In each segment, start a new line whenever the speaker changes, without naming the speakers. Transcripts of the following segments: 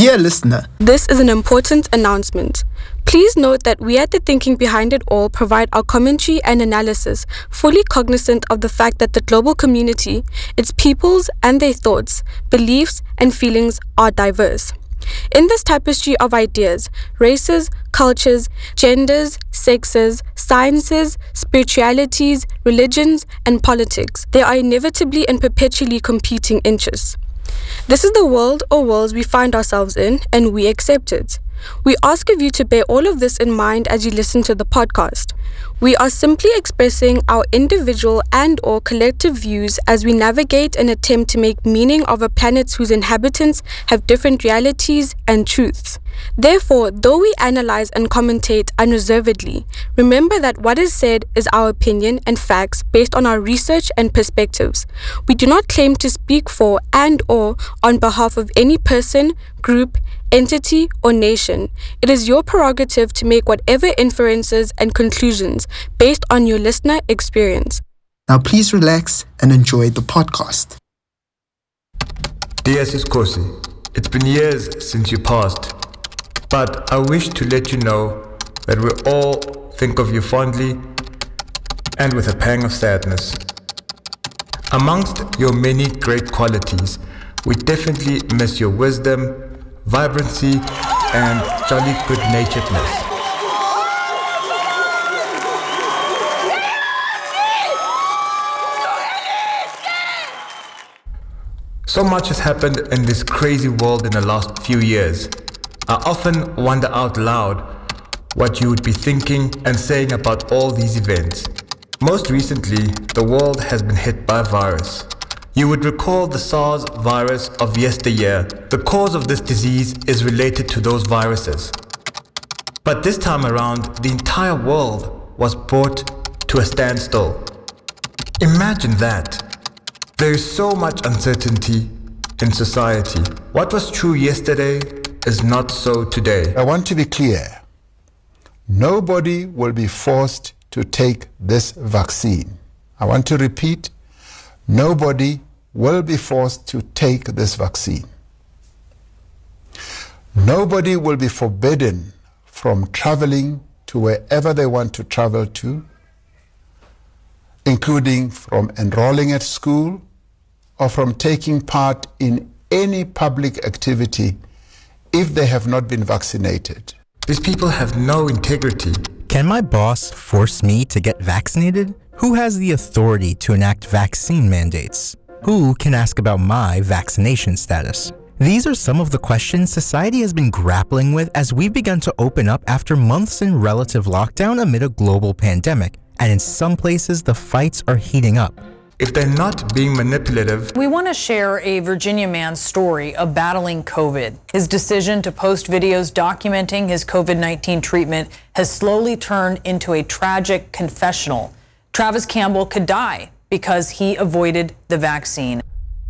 Dear listener,
This is an important announcement. Please note that we at the Thinking Behind It All provide our commentary and analysis, fully cognizant of the fact that the global community, its peoples and their thoughts, beliefs, and feelings are diverse. In this tapestry of ideas, races, cultures, genders, sexes, sciences, spiritualities, religions, and politics, there are inevitably and perpetually competing interests. This is the world or worlds we find ourselves in, and we accept it. We ask of you to bear all of this in mind as you listen to the podcast. We are simply expressing our individual and or collective views as we navigate and attempt to make meaning of a planet whose inhabitants have different realities and truths. Therefore, though we analyze and commentate unreservedly, remember that what is said is our opinion and facts based on our research and perspectives. We do not claim to speak for and or on behalf of any person, group, entity, or nation. It is your prerogative to make whatever inferences and conclusions based on your listener experience.
now please relax and enjoy the podcast.
Dear Siskosi, it's been years since you passed, but I wish to let you know that we all think of you fondly and with a pang of sadness. Amongst your many great qualities, we definitely miss your wisdom, vibrancy, and jolly good naturedness. So much has happened in this crazy world in the last few years. I often wonder out loud what you would be thinking and saying about all these events. Most recently, the world has been hit by a virus. You would recall the SARS virus of yesteryear. The cause of this disease is related to those viruses. But this time around, the entire world was brought to a standstill. Imagine that. There is so much uncertainty in society. What was true yesterday is not so today.
I want to be clear. Nobody will be forced to take this vaccine. I want to repeat nobody will be forced to take this vaccine. Nobody will be forbidden from traveling to wherever they want to travel to, including from enrolling at school or from taking part in any public activity if they have not been vaccinated.
These people have no integrity.
Can my boss force me to get vaccinated? Who has the authority to enact vaccine mandates? Who can ask about my vaccination status? These are some of the questions society has been grappling with as we've begun to open up after months in relative lockdown amid a global pandemic, and in some places the fights are heating up.
If they're not being manipulative,
We want to share a Virginia man's story of battling COVID. His decision to post videos documenting his COVID 19 treatment has slowly turned into a tragic confessional. Travis Campbell could die because he avoided the vaccine.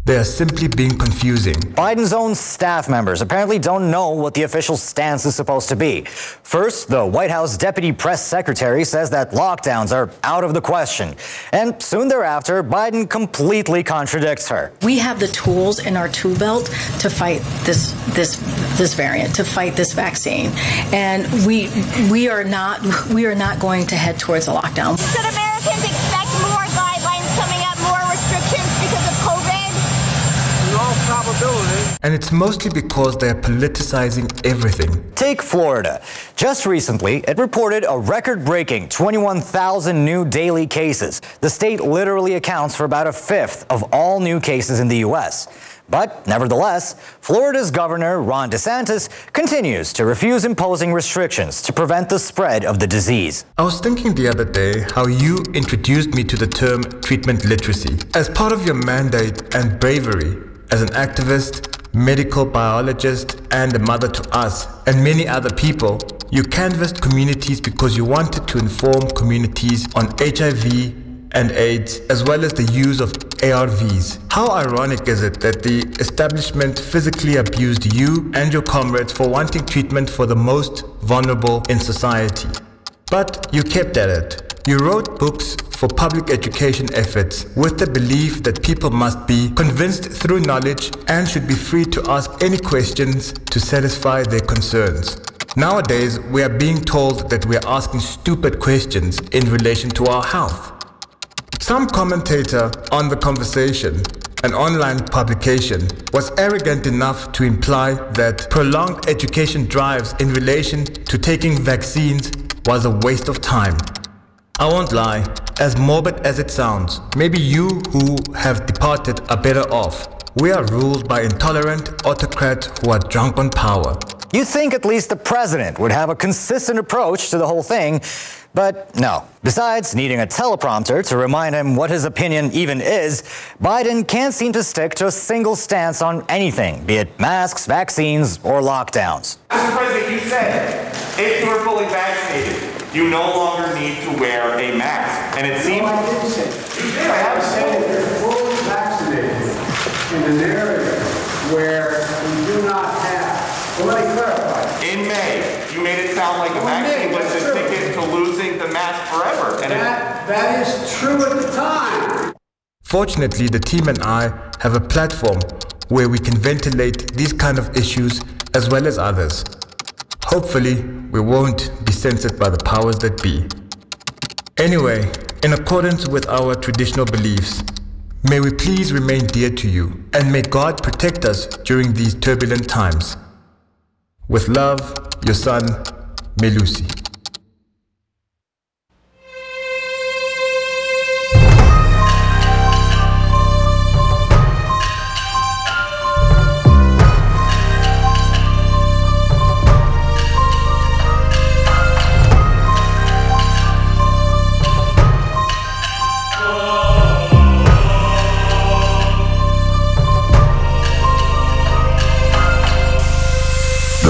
they are simply being confusing.
Biden's own staff members apparently don't know what the official stance is supposed to be. First, the White House deputy press secretary says that lockdowns are out of the question. And soon thereafter, Biden completely contradicts her.
We have the tools in our tool belt to fight this this this variant, to fight this vaccine, and we we are not we are not going to head towards a lockdown.
Should Americans expect more guidelines coming up, more restrictions because of COVID?
And it's mostly because they're politicizing everything.
Take Florida. Just recently, it reported a record breaking 21,000 new daily cases. The state literally accounts for about a fifth of all new cases in the U.S. But nevertheless, Florida's Governor Ron DeSantis continues to refuse imposing restrictions to prevent the spread of the disease.
I was thinking the other day how you introduced me to the term treatment literacy. As part of your mandate and bravery as an activist, medical biologist, and a mother to us and many other people, you canvassed communities because you wanted to inform communities on HIV and AIDS, as well as the use of ARVs. How ironic is it that the establishment physically abused you and your comrades for wanting treatment for the most vulnerable in society? But you kept at it. You wrote books for public education efforts with the belief that people must be convinced through knowledge and should be free to ask any questions to satisfy their concerns. Nowadays, we are being told that we are asking stupid questions in relation to our health. Some commentator on the conversation, an online publication, was arrogant enough to imply that prolonged education drives in relation to taking vaccines was a waste of time. I won't lie, as morbid as it sounds, maybe you who have departed are better off. We are ruled by intolerant autocrats who are drunk on power.
You think at least the president would have a consistent approach to the whole thing, but no. Besides needing a teleprompter to remind him what his opinion even is, Biden can't seem to stick to a single stance on anything, be it masks, vaccines, or lockdowns.
Mr. President, you said if you were fully vaccinated, you no longer need to wear a mask. And it seems.
No, I didn't say. You did. I have said if you're fully vaccinated in an area where we do not have. Well, let me clarify.
In May, you made it sound like the
Oh,
vaccine was the ticket to losing the mask forever. And it,
That, that is true at the time.
Fortunately, the team and I have a platform where we can ventilate these kind of issues as well as others. Hopefully, we won't be censored by the powers that be. Anyway, in accordance with our traditional beliefs, may we please remain dear to you and may God protect us during these turbulent times. With love, your son, Melusi.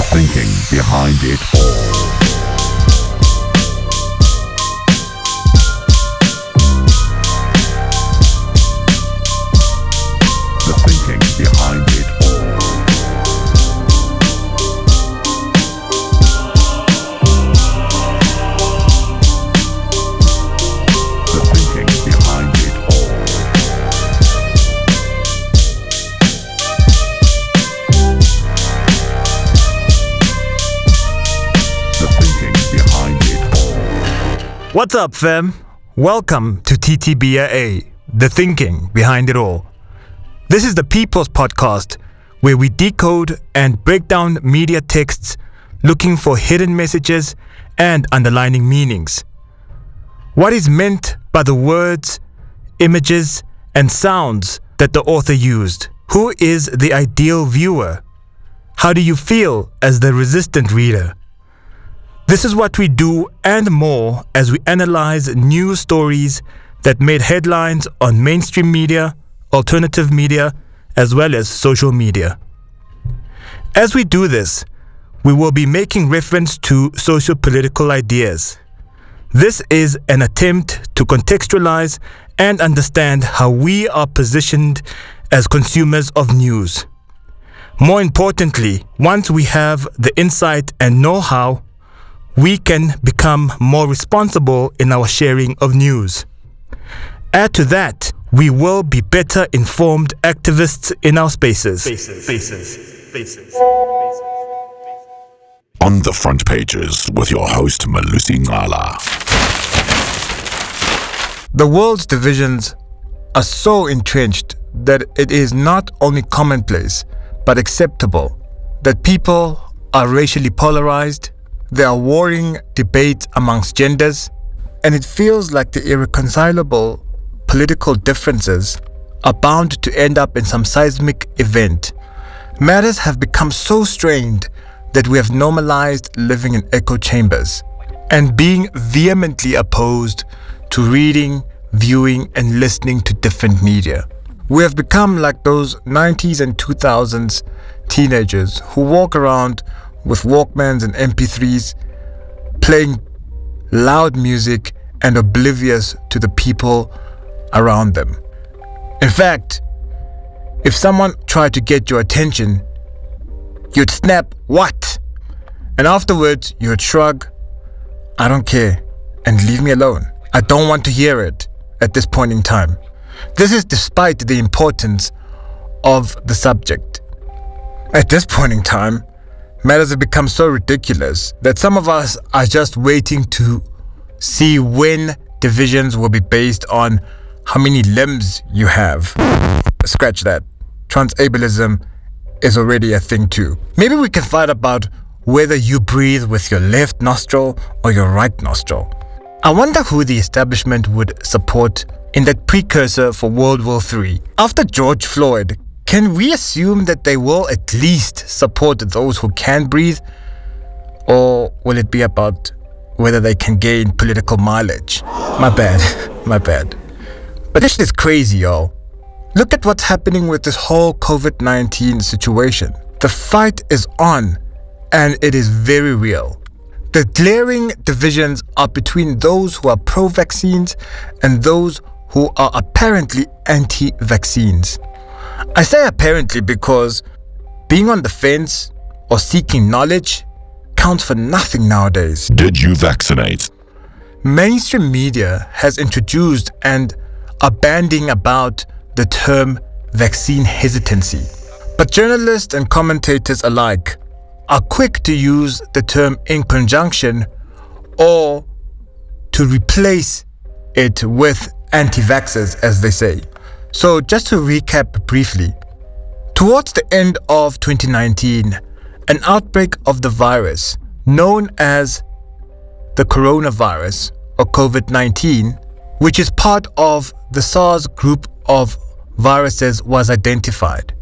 The thinking behind it all.
What's up, fam? Welcome to TTBA, the thinking behind it all. This is the People's Podcast, where we decode and break down media texts looking for hidden messages and underlining meanings. What is meant by the words, images, and sounds that the author used? Who is the ideal viewer? How do you feel as the resistant reader? This is what we do and more as we analyze news stories that made headlines on mainstream media, alternative media, as well as social media. As we do this, we will be making reference to socio political ideas. This is an attempt to contextualize and understand how we are positioned as consumers of news. More importantly, once we have the insight and know how, we can become more responsible in our sharing of news. Add to that, we will be better informed activists in our spaces.
spaces, spaces, spaces On the front pages with your host Malusi Ngala.
The world's divisions are so entrenched that it is not only commonplace but acceptable that people are racially polarized, there are warring debates amongst genders, and it feels like the irreconcilable political differences are bound to end up in some seismic event. Matters have become so strained that we have normalized living in echo chambers and being vehemently opposed to reading, viewing, and listening to different media. We have become like those 90s and 2000s teenagers who walk around with Walkmans and MP3s, playing loud music and oblivious to the people around them. In fact, if someone tried to get your attention, you'd snap, What? And afterwards, you'd shrug, I don't care, and leave me alone. I don't want to hear it at this point in time. This is despite the importance of the subject. At this point in time, matters have become so ridiculous that some of us are just waiting to see when divisions will be based on how many limbs you have. Scratch that. Transableism is already a thing too. Maybe we can fight about whether you breathe with your left nostril or your right nostril. I wonder who the establishment would support in that precursor for World War III. After George Floyd, can we assume that they will at least support those who can breathe? Or will it be about whether they can gain political mileage? My bad, my bad. But this shit is crazy, y'all. Look at what's happening with this whole COVID 19 situation. The fight is on, and it is very real. The glaring divisions are between those who are pro vaccines and those who are apparently anti vaccines. I say apparently because being on the fence or seeking knowledge counts for nothing nowadays.
Did you vaccinate?
Mainstream media has introduced and are banding about the term vaccine hesitancy. But journalists and commentators alike are quick to use the term in conjunction or to replace it with anti vaxxers, as they say. So, just to recap briefly, towards the end of 2019, an outbreak of the virus known as the coronavirus or COVID 19, which is part of the SARS group of viruses, was identified.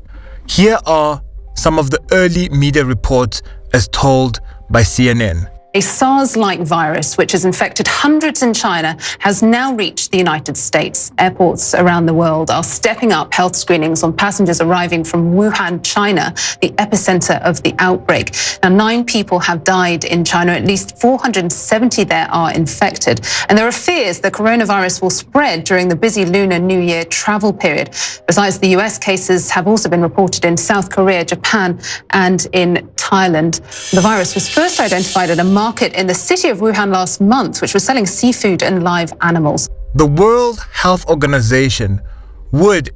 Here are some of the early media reports as told by CNN.
A SARS like virus, which has infected hundreds in China, has now reached the United States. Airports around the world are stepping up health screenings on passengers arriving from Wuhan, China, the epicenter of the outbreak. Now, nine people have died in China, at least 470 there are infected. And there are fears the coronavirus will spread during the busy Lunar New Year travel period. Besides, the US cases have also been reported in South Korea, Japan, and in Thailand. The virus was first identified at a market in the city of Wuhan last month, which was selling seafood and live animals.
The World Health Organization would,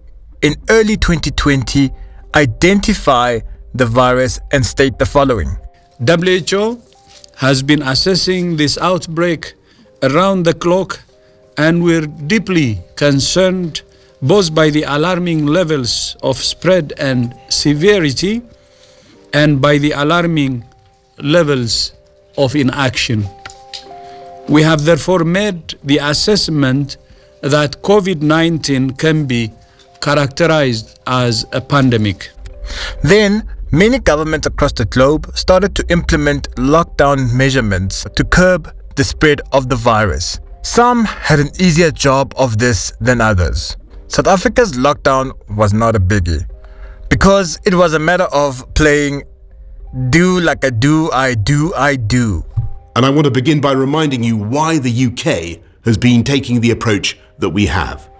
in early 2020, identify the virus and state the following
WHO has been assessing this outbreak around the clock, and we're deeply concerned both by the alarming levels of spread and severity and by the alarming levels of inaction. We have therefore made the assessment that COVID 19 can be characterized as a pandemic.
Then, many governments across the globe started to implement lockdown measurements to curb the spread of the virus. Some had an easier job of this than others. South Africa's lockdown was not a biggie because it was a matter of playing do like I do, I do, I do.
And I want to begin by reminding you why the UK has been taking the approach that we have.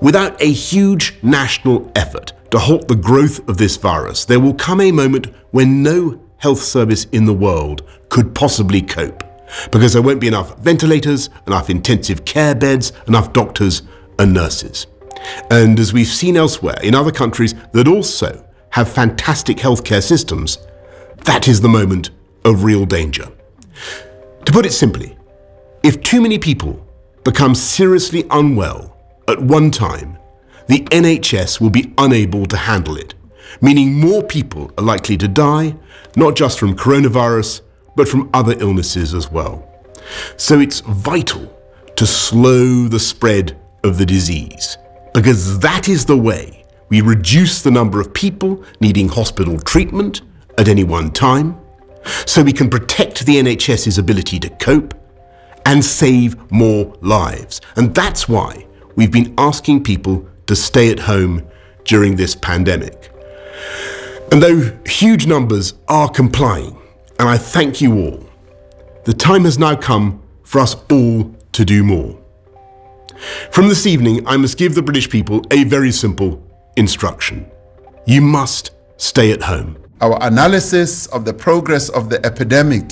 Without a huge national effort to halt the growth of this virus, there will come a moment when no health service in the world could possibly cope. Because there won't be enough ventilators, enough intensive care beds, enough doctors and nurses. And as we've seen elsewhere in other countries that also have fantastic healthcare systems, that is the moment of real danger. To put it simply, if too many people become seriously unwell at one time, the NHS will be unable to handle it, meaning more people are likely to die, not just from coronavirus, but from other illnesses as well. So it's vital to slow the spread of the disease, because that is the way we reduce the number of people needing hospital treatment at any one time, so we can protect the NHS's ability to cope and save more lives. And that's why we've been asking people to stay at home during this pandemic. And though huge numbers are complying, and I thank you all, the time has now come for us all to do more. From this evening, I must give the British people a very simple instruction. You must stay at home.
Our analysis of the progress of the epidemic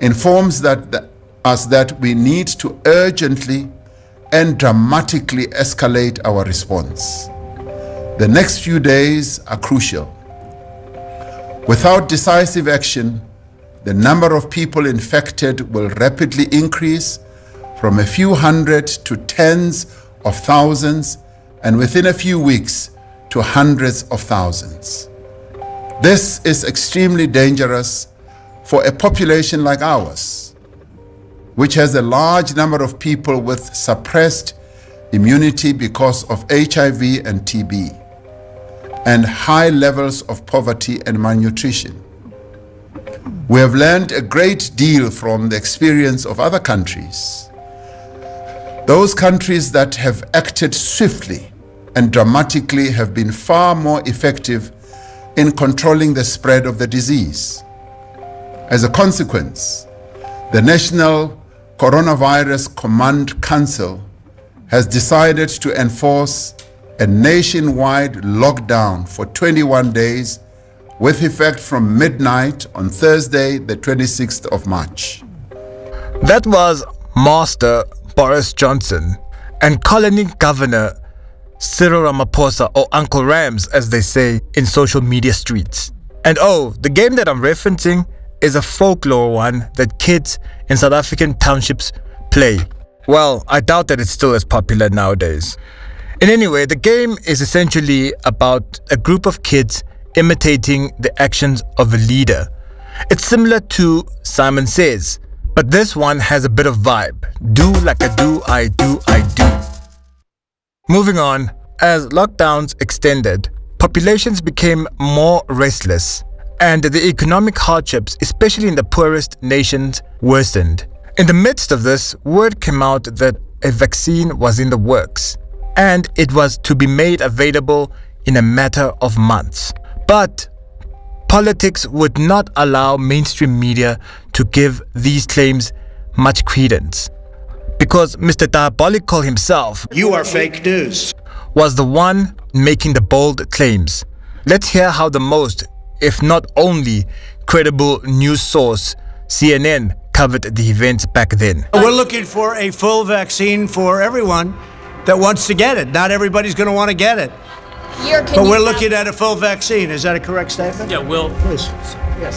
informs that the, us that we need to urgently and dramatically escalate our response. The next few days are crucial. Without decisive action, the number of people infected will rapidly increase from a few hundred to tens of thousands, and within a few weeks to hundreds of thousands. This is extremely dangerous for a population like ours, which has a large number of people with suppressed immunity because of HIV and TB, and high levels of poverty and malnutrition. We have learned a great deal from the experience of other countries. Those countries that have acted swiftly and dramatically have been far more effective in controlling the spread of the disease. As a consequence, the National Coronavirus Command Council has decided to enforce a nationwide lockdown for 21 days with effect from midnight on Thursday, the 26th of March.
That was Master Boris Johnson and colony governor Cyril Ramaphosa, or Uncle Rams as they say in social media streets. And oh, the game that I'm referencing is a folklore one that kids in South African townships play. Well, I doubt that it's still as popular nowadays. In any way, the game is essentially about a group of kids imitating the actions of a leader. It's similar to Simon Says, but this one has a bit of vibe. Do like I do, I do, I do. Moving on, as lockdowns extended, populations became more restless, and the economic hardships, especially in the poorest nations, worsened. In the midst of this, word came out that a vaccine was in the works, and it was to be made available in a matter of months. But politics would not allow mainstream media to give these claims much credence. Because Mr. Diabolical himself,
You are fake news.
was the one making the bold claims. Let's hear how the most, if not only, credible news source, CNN, covered the events back then.
We're looking for a full vaccine for everyone that wants to get it. Not everybody's going to want to get it.
Here,
But we're
have-
looking at a full vaccine. Is that a correct statement?
Yeah, Will.
Please. Yes.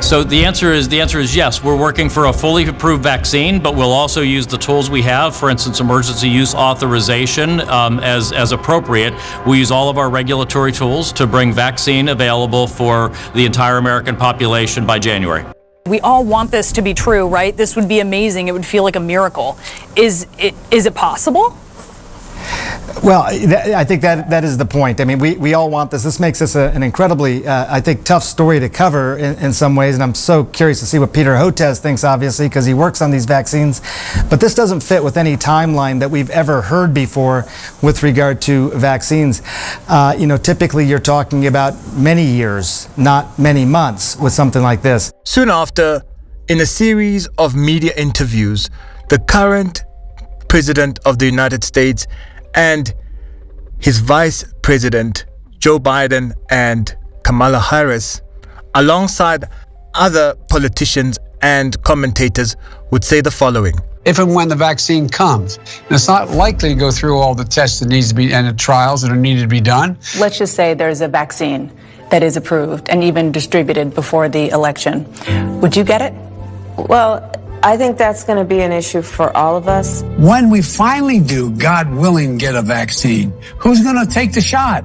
So the answer is the answer is yes. We're working for a fully approved vaccine, but we'll also use the tools we have. For instance, emergency use authorization um, as as appropriate. We use all of our regulatory tools to bring vaccine available for the entire American population by January.
We all want this to be true, right? This would be amazing. It would feel like a miracle. Is it, is it possible?
Well, I think that that is the point. I mean, we, we all want this. This makes this a, an incredibly, uh, I think, tough story to cover in, in some ways. And I'm so curious to see what Peter Hotez thinks, obviously, because he works on these vaccines. But this doesn't fit with any timeline that we've ever heard before with regard to vaccines. Uh, you know, typically you're talking about many years, not many months, with something like this.
Soon after, in a series of media interviews, the current President of the United States and his Vice President, Joe Biden and Kamala Harris, alongside other politicians and commentators, would say the following.
if and when the vaccine comes. And it's not likely to go through all the tests that needs to be and the trials that are needed to be done.
Let's just say there's a vaccine that is approved and even distributed before the election. Would you get it?
Well, I think that's going to be an issue for all of us.
When we finally do, God willing, get a vaccine, who's going to take the shot?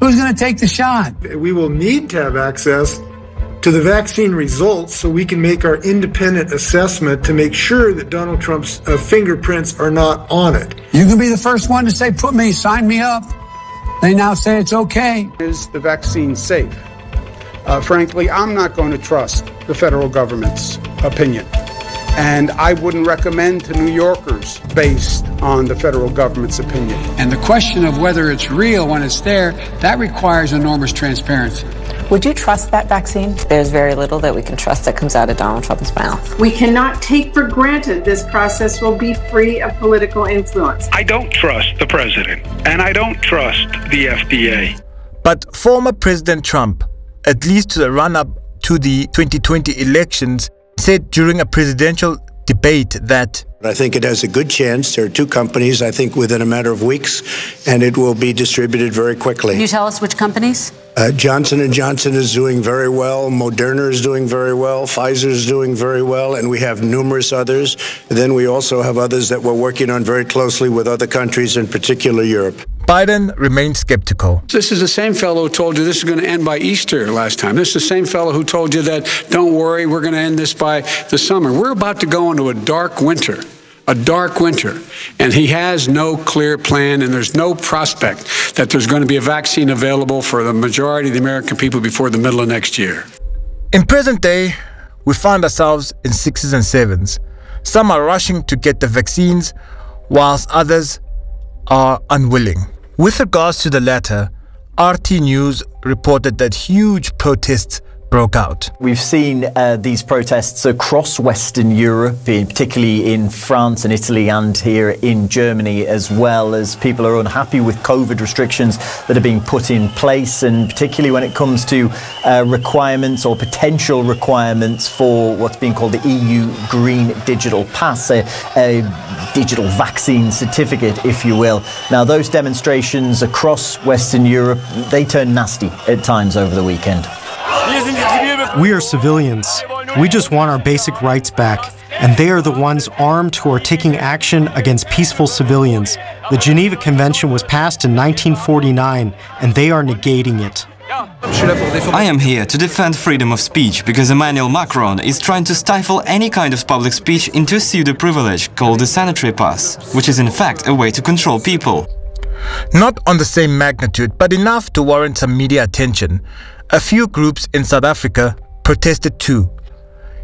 Who's going to take the shot?
We will need to have access to the vaccine results so we can make our independent assessment to make sure that Donald Trump's uh, fingerprints are not on it.
You can be the first one to say, put me, sign me up. They now say it's okay.
Is the vaccine safe? Uh, frankly, I'm not going to trust the federal government's opinion. And I wouldn't recommend to New Yorkers based on the federal government's opinion.
And the question of whether it's real when it's there, that requires enormous transparency.
Would you trust that vaccine?
There's very little that we can trust that comes out of Donald Trump's mouth.
We cannot take for granted this process will be free of political influence.
I don't trust the president, and I don't trust the FDA.
But former President Trump, at least to the run up to the 2020 elections, said during a presidential debate that
I think it has a good chance. There are two companies, I think, within a matter of weeks, and it will be distributed very quickly.
Can you tell us which companies?
Uh, Johnson & Johnson is doing very well. Moderna is doing very well. Pfizer is doing very well. And we have numerous others. And then we also have others that we're working on very closely with other countries, in particular Europe.
Biden remained skeptical.
This is the same fellow who told you this is going to end by Easter last time. This is the same fellow who told you that, don't worry, we're going to end this by the summer. We're about to go into a dark winter a dark winter, and he has no clear plan, and there's no prospect that there's going to be a vaccine available for the majority of the American people before the middle of next year.
In present day, we find ourselves in sixes and sevens. Some are rushing to get the vaccines, whilst others are unwilling. With regards to the latter, RT News reported that huge protests broke out.
We've seen uh, these protests across Western Europe, particularly in France and Italy, and here in Germany as well, as people are unhappy with COVID restrictions that are being put in place, and particularly when it comes to uh, requirements or potential requirements for what's being called the EU Green Digital Pass, a, a digital vaccine certificate, if you will. Now, those demonstrations across Western Europe, they turned nasty at times over the weekend.
We are civilians. We just want our basic rights back. And they are the ones armed who are taking action against peaceful civilians. The Geneva Convention was passed in 1949, and they are negating it.
I am here to defend freedom of speech because Emmanuel Macron is trying to stifle any kind of public speech into a pseudo privilege called the sanitary pass, which is in fact a way to control people.
Not on the same magnitude, but enough to warrant some media attention. A few groups in South Africa protested too.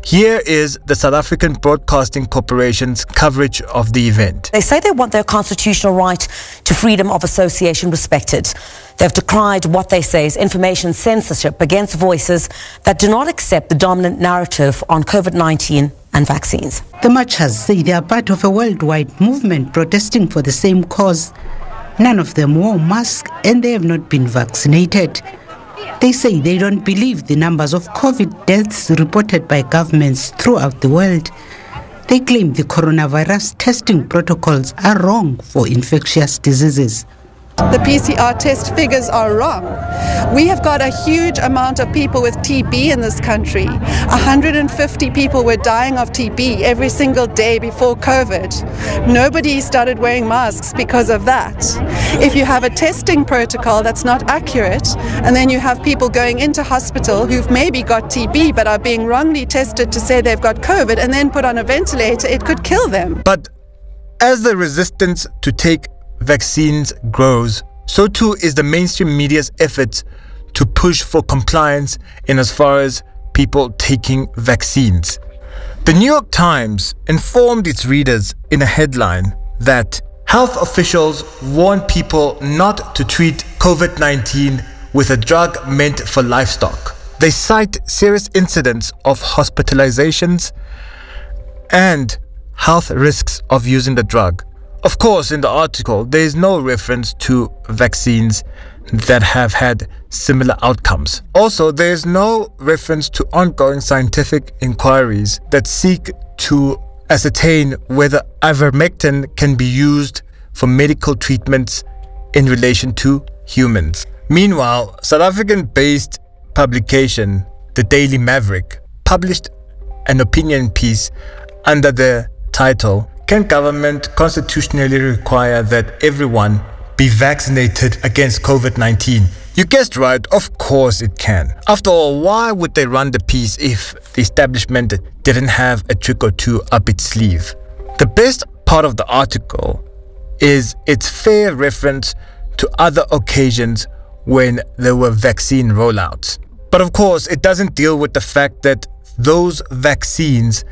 Here is the South African Broadcasting Corporation's coverage of the event.
They say they want their constitutional right to freedom of association respected. They've decried what they say is information censorship against voices that do not accept the dominant narrative on COVID 19 and vaccines.
The marchers say they are part of a worldwide movement protesting for the same cause. None of them wore masks and they have not been vaccinated. They say they don't believe the numbers of COVID deaths reported by governments throughout the world. They claim the coronavirus testing protocols are wrong for infectious diseases.
The PCR test figures are wrong. We have got a huge amount of people with TB in this country. 150 people were dying of TB every single day before COVID. Nobody started wearing masks because of that. If you have a testing protocol that's not accurate, and then you have people going into hospital who've maybe got TB but are being wrongly tested to say they've got COVID and then put on a ventilator, it could kill them.
But as the resistance to take vaccines grows, so too is the mainstream media's efforts to push for compliance in as far as people taking vaccines. The New York Times informed its readers in a headline that health officials warn people not to treat COVID 19 with a drug meant for livestock. They cite serious incidents of hospitalizations and health risks of using the drug. Of course, in the article, there is no reference to vaccines that have had similar outcomes. Also, there is no reference to ongoing scientific inquiries that seek to ascertain whether ivermectin can be used for medical treatments in relation to humans. Meanwhile, South African based publication, The Daily Maverick, published an opinion piece under the title can government constitutionally require that everyone be vaccinated against COVID 19? You guessed right, of course it can. After all, why would they run the piece if the establishment didn't have a trick or two up its sleeve? The best part of the article is its fair reference to other occasions when there were vaccine rollouts. But of course, it doesn't deal with the fact that those vaccines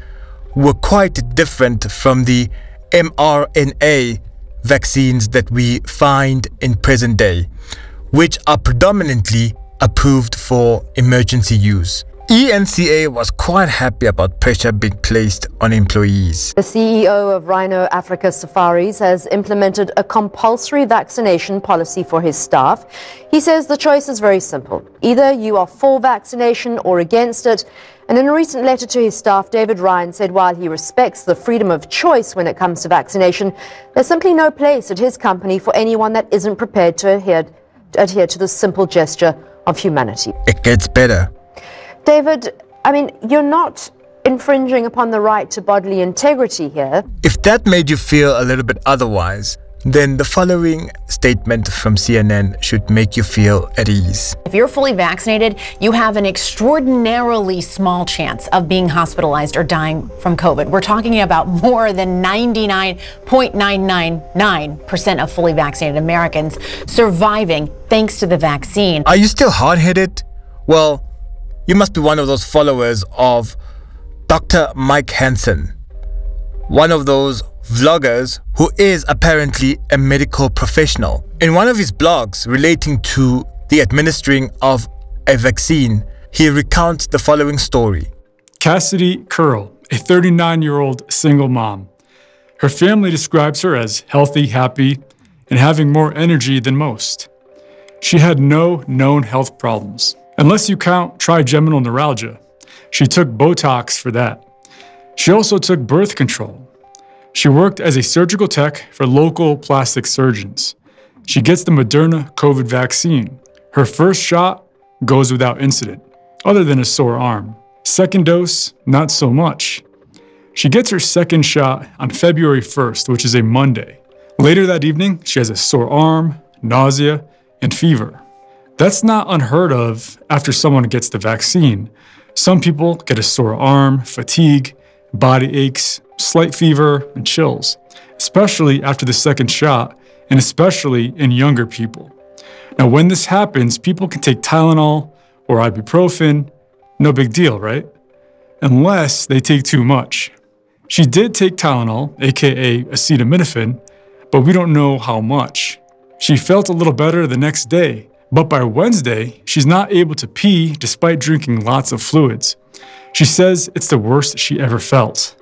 were quite different from the mRNA vaccines that we find in present day, which are predominantly approved for emergency use. eNCA was quite happy about pressure being placed on employees.
The CEO of Rhino Africa Safaris has implemented a compulsory vaccination policy for his staff. He says the choice is very simple. Either you are for vaccination or against it. And in a recent letter to his staff, David Ryan said while he respects the freedom of choice when it comes to vaccination, there's simply no place at his company for anyone that isn't prepared to adhere, to adhere to this simple gesture of humanity.
It gets better.
David, I mean, you're not infringing upon the right to bodily integrity here.
If that made you feel a little bit otherwise, then the following statement from CNN should make you feel at ease.
If you're fully vaccinated, you have an extraordinarily small chance of being hospitalized or dying from COVID. We're talking about more than 99.999% of fully vaccinated Americans surviving thanks to the vaccine.
Are you still hard headed? Well, you must be one of those followers of Dr. Mike Hansen, one of those vloggers who is apparently a medical professional. In one of his blogs relating to the administering of a vaccine, he recounts the following story.
Cassidy Curl, a 39 year old single mom. Her family describes her as healthy, happy, and having more energy than most. She had no known health problems, unless you count trigeminal neuralgia. She took Botox for that. She also took birth control. She worked as a surgical tech for local plastic surgeons. She gets the Moderna COVID vaccine. Her first shot goes without incident, other than a sore arm. Second dose, not so much. She gets her second shot on February 1st, which is a Monday. Later that evening, she has a sore arm, nausea, and fever. That's not unheard of after someone gets the vaccine. Some people get a sore arm, fatigue, body aches, slight fever, and chills, especially after the second shot, and especially in younger people. Now, when this happens, people can take Tylenol or ibuprofen, no big deal, right? Unless they take too much. She did take Tylenol, aka acetaminophen, but we don't know how much. She felt a little better the next day, but by Wednesday, she's not able to pee despite drinking lots of fluids. She says it's the worst she ever felt.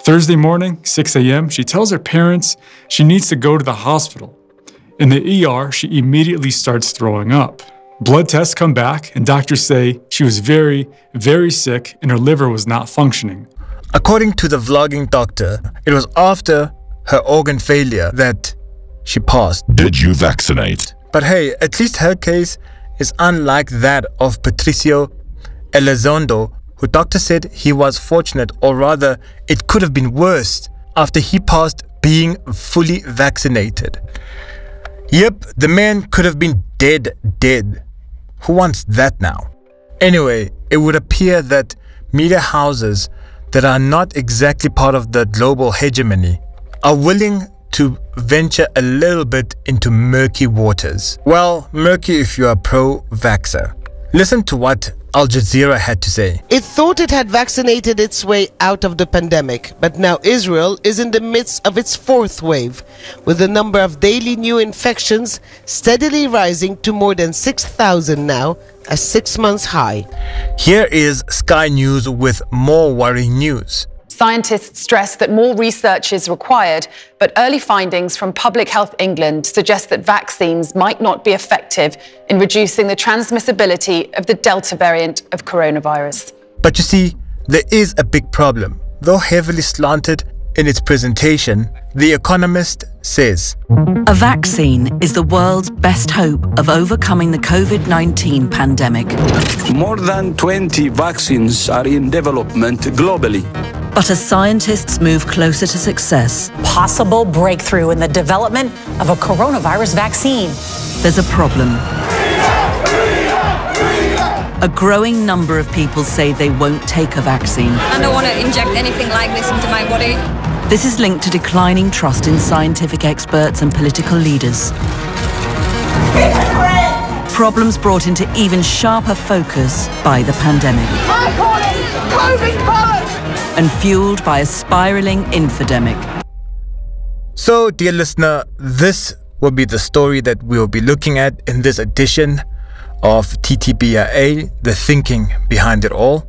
Thursday morning, 6 a.m., she tells her parents she needs to go to the hospital. In the ER, she immediately starts throwing up. Blood tests come back, and doctors say she was very, very sick and her liver was not functioning.
According to the vlogging doctor, it was after her organ failure that she passed.
Did you vaccinate?
But hey, at least her case is unlike that of Patricio Elizondo, who doctor said he was fortunate, or rather, it could have been worse after he passed being fully vaccinated. Yep, the man could have been dead, dead. Who wants that now? Anyway, it would appear that media houses that are not exactly part of the global hegemony are willing to venture a little bit into murky waters. Well, murky if you are pro vaxxer. Listen to what Al Jazeera had to say.
It thought it had vaccinated its way out of the pandemic, but now Israel is in the midst of its fourth wave, with the number of daily new infections steadily rising to more than 6,000 now, a six months high.
Here is Sky News with more worrying news.
Scientists stress that more research is required, but early findings from Public Health England suggest that vaccines might not be effective in reducing the transmissibility of the Delta variant of coronavirus.
But you see, there is a big problem. Though heavily slanted in its presentation, The Economist says
A vaccine is the world's best hope of overcoming the COVID 19 pandemic.
More than 20 vaccines are in development globally.
But as scientists move closer to success,
Possible breakthrough in the development of a coronavirus vaccine.
there's a problem. A growing number of people say they won't take a vaccine.
I don't want to inject anything like this into my body.
This is linked to declining trust in scientific experts and political leaders. Problems brought into even sharper focus by the pandemic
I call it COVID bollocks!
and fueled by a spiraling infodemic.
So, dear listener, this will be the story that we will be looking at in this edition of TTBIA, the thinking behind it all.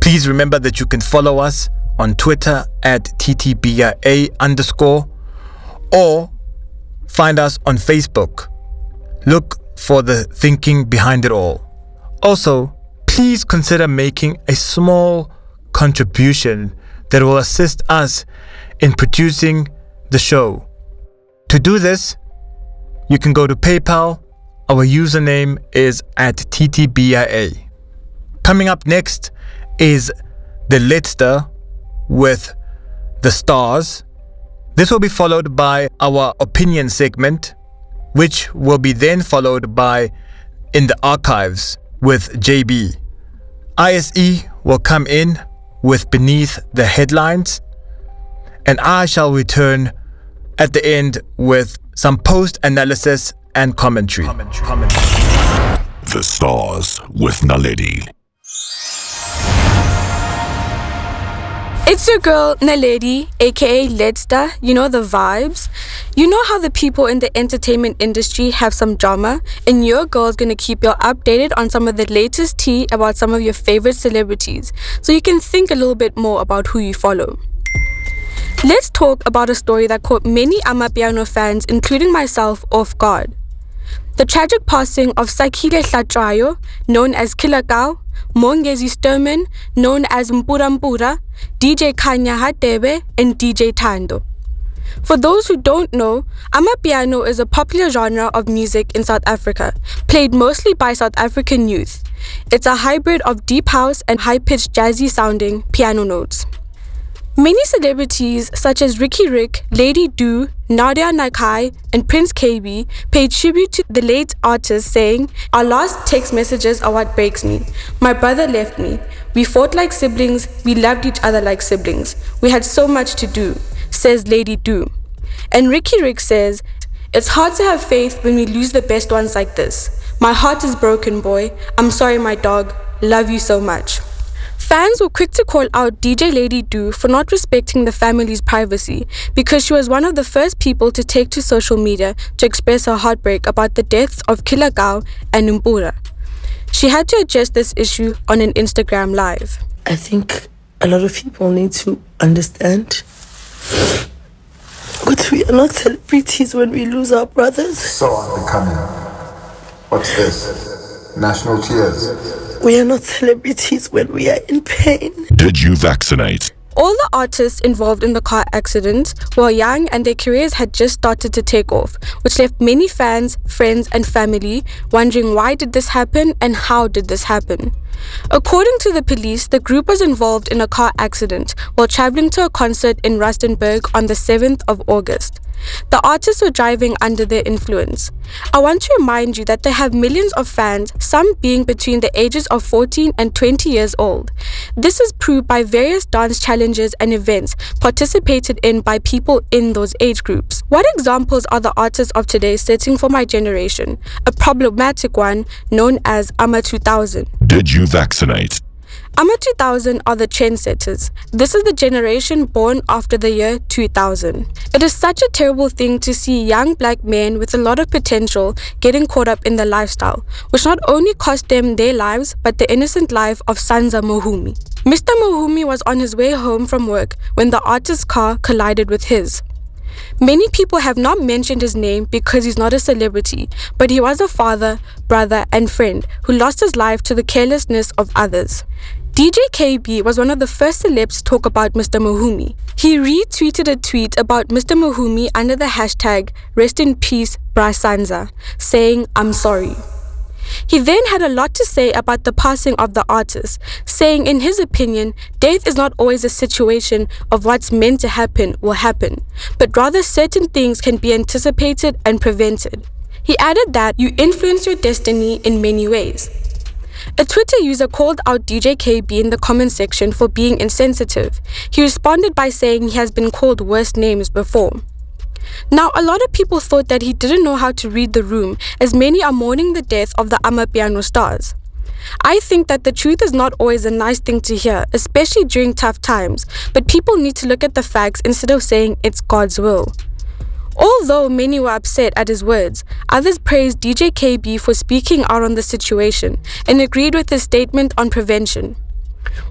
Please remember that you can follow us on Twitter at TTBIA underscore or find us on Facebook. Look for the thinking behind it all. Also, please consider making a small contribution that will assist us in producing the show. To do this, you can go to PayPal. Our username is at TTBIA. Coming up next is the Letster with the stars. This will be followed by our opinion segment, which will be then followed by In the Archives with JB. ISE will come in with Beneath the Headlines, and I shall return at the end with some post analysis and commentary.
The Stars with Naledi.
It's your girl Naledi, aka Ledsta. You know the vibes. You know how the people in the entertainment industry have some drama, and your girl's gonna keep you updated on some of the latest tea about some of your favorite celebrities, so you can think a little bit more about who you follow. Let's talk about a story that caught many Amapiano fans, including myself, off guard. The tragic passing of Sakhile Hlatshwayo, known as Killer Kau, Mongezi Sturman, known as Mpura Mpura, DJ Khanya Hadebe, and DJ Tando. For those who don't know, Amapiano is a popular genre of music in South Africa, played mostly by South African youth. It's a hybrid of deep house and high pitched jazzy sounding piano notes. Many celebrities such as Riky Rick, Lady Du, Nadia Nakai, and Prince Kaybee paid tribute to the late artist, saying, Our last text messages are what breaks me. My brother left me. We fought like siblings, we loved each other like siblings. We had so much to do, says Lady Du. And Riky Rick says, It's hard to have faith when we lose the best ones like this. My heart is broken, boy. I'm sorry, my dog. Love you so much. Fans were quick to call out DJ Lady Du for not respecting the family's privacy because she was one of the first people to take to social media to express her heartbreak about the deaths of Killer Kau and Umpura. She had to address this issue on an Instagram live.
I think a lot of people need to understand but we are not celebrities when we lose our brothers.
So unbecoming. What's this? National tears.
We are not celebrities when we are in pain.
Did you vaccinate?
All the artists involved in the car accident were young and their careers had just started to take off, which left many fans, friends, and family wondering why did this happen and how did this happen. According to the police, the group was involved in a car accident while traveling to a concert in Rustenburg on the 7th of August. The artists were driving under their influence. I want to remind you that they have millions of fans, some being between the ages of 14 and 20 years old. This is proved by various dance challenges and events participated in by people in those age groups. What examples are the artists of today setting for my generation? A problematic one known as AMA 2000.
Did you vaccinate?
AMA 2000 are the trendsetters. This is the generation born after the year 2000. It is such a terrible thing to see young black men with a lot of potential getting caught up in the lifestyle, which not only cost them their lives, but the innocent life of Sanza Mohumi. Mr. Mohumi was on his way home from work when the artist's car collided with his. Many people have not mentioned his name because he's not a celebrity, but he was a father, brother, and friend who lost his life to the carelessness of others. DJ Kaybee was one of the first celebs to talk about Mr. Mohumi. He retweeted a tweet about Mr. Mohumi under the hashtag Rest in Peace Brasanza, saying, I'm sorry. He then had a lot to say about the passing of the artist, saying, in his opinion, death is not always a situation of what's meant to happen will happen, but rather certain things can be anticipated and prevented. He added that you influence your destiny in many ways. A Twitter user called out DJ Kaybee in the comment section for being insensitive. He responded by saying he has been called worse names before. Now, a lot of people thought that he didn't know how to read the room, as many are mourning the death of the Amapiano stars. I think that the truth is not always a nice thing to hear, especially during tough times, but people need to look at the facts instead of saying it's God's will. Although many were upset at his words, others praised DJ Kaybee for speaking out on the situation and agreed with his statement on prevention.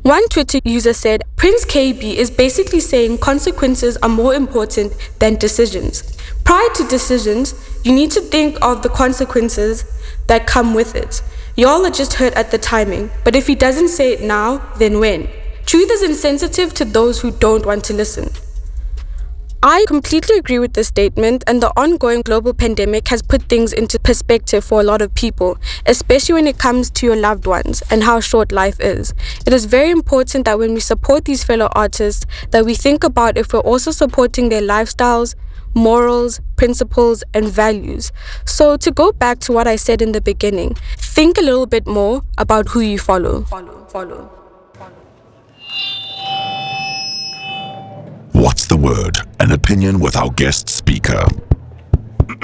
One Twitter user said, Prince Kaybee is basically saying consequences are more important than decisions. Prior to decisions, you need to think of the consequences that come with it. Y'all are just hurt at the timing, but if he doesn't say it now, then when? Truth is insensitive to those who don't want to listen. I completely agree with this statement, and the ongoing global pandemic has put things into perspective for a lot of people, especially when it comes to your loved ones and how short life is. It is very important that when we support these fellow artists, that we think about if we're also supporting their lifestyles, morals, principles, and values. So, to go back to what I said in the beginning, think a little bit more about who you follow. Follow, follow.
What's the word? Opinion with our guest speaker.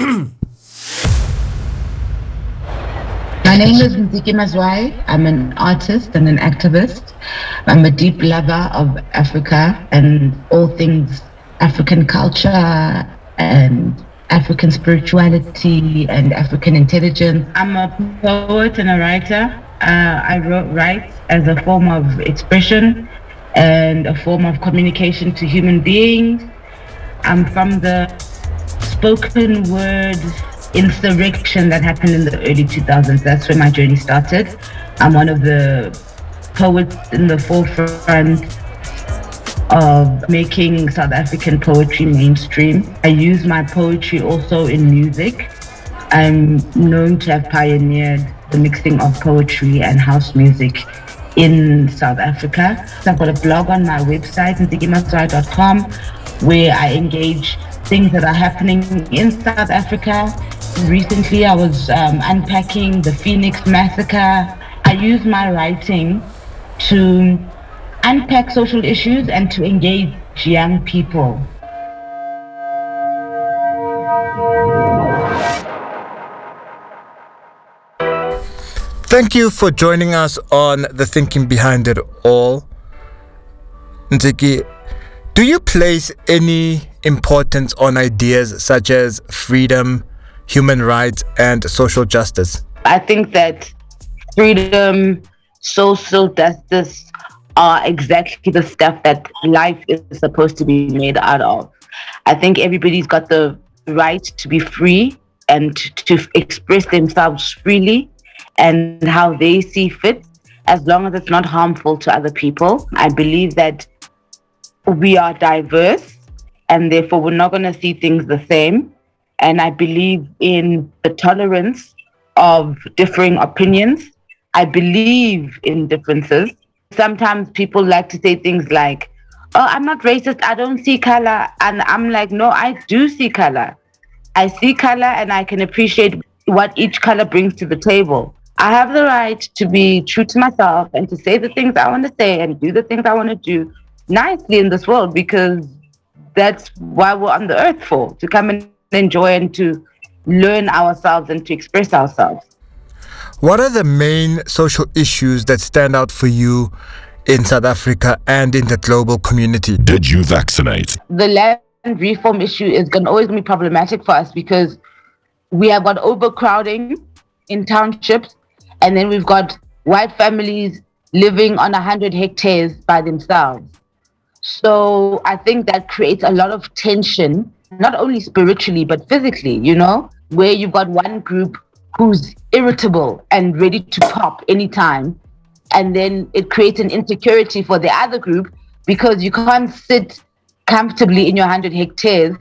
My name is Ntsiki Mazwai. I'm an artist and an activist. I'm a deep lover of Africa and all things African culture and African spirituality and African intelligence. I'm a poet and a writer. Uh, I wrote write as a form of expression and a form of communication to human beings. I'm from the spoken word insurrection that happened in the early 2000s. That's where my journey started. I'm one of the poets in the forefront of making South African poetry mainstream. I use my poetry also in music. I'm known to have pioneered the mixing of poetry and house music in South Africa. I've got a blog on my website, ntsikimazwai.com, where I engage things that are happening in South Africa. Recently, I was um, unpacking the Phoenix massacre. I use my writing to unpack social issues and to engage young people.
Thank you for joining us on the thinking behind it all. Ntsiki, do you place any importance on ideas such as freedom, human rights, and social justice?
I think that freedom, social justice are exactly the stuff that life is supposed to be made out of. I think everybody's got the right to be free and to express themselves freely and how they see fit, as long as it's not harmful to other people. I believe that we are diverse and therefore we're not going to see things the same. And I believe in the tolerance of differing opinions. I believe in differences. Sometimes people like to say things like, Oh, I'm not racist. I don't see color. And I'm like, No, I do see color. I see color and I can appreciate what each color brings to the table. I have the right to be true to myself and to say the things I want to say and do the things I want to do nicely in this world because that's why we're on the earth for to come and enjoy and to learn ourselves and to express ourselves.
What are the main social issues that stand out for you in South Africa and in the global community?
Did you vaccinate?
The land reform issue is going to always be problematic for us because we have got overcrowding in townships and then we've got white families living on 100 hectares by themselves. So I think that creates a lot of tension, not only spiritually, but physically, you know, where you've got one group who's irritable and ready to pop anytime. And then it creates an insecurity for the other group because you can't sit comfortably in your 100 hectares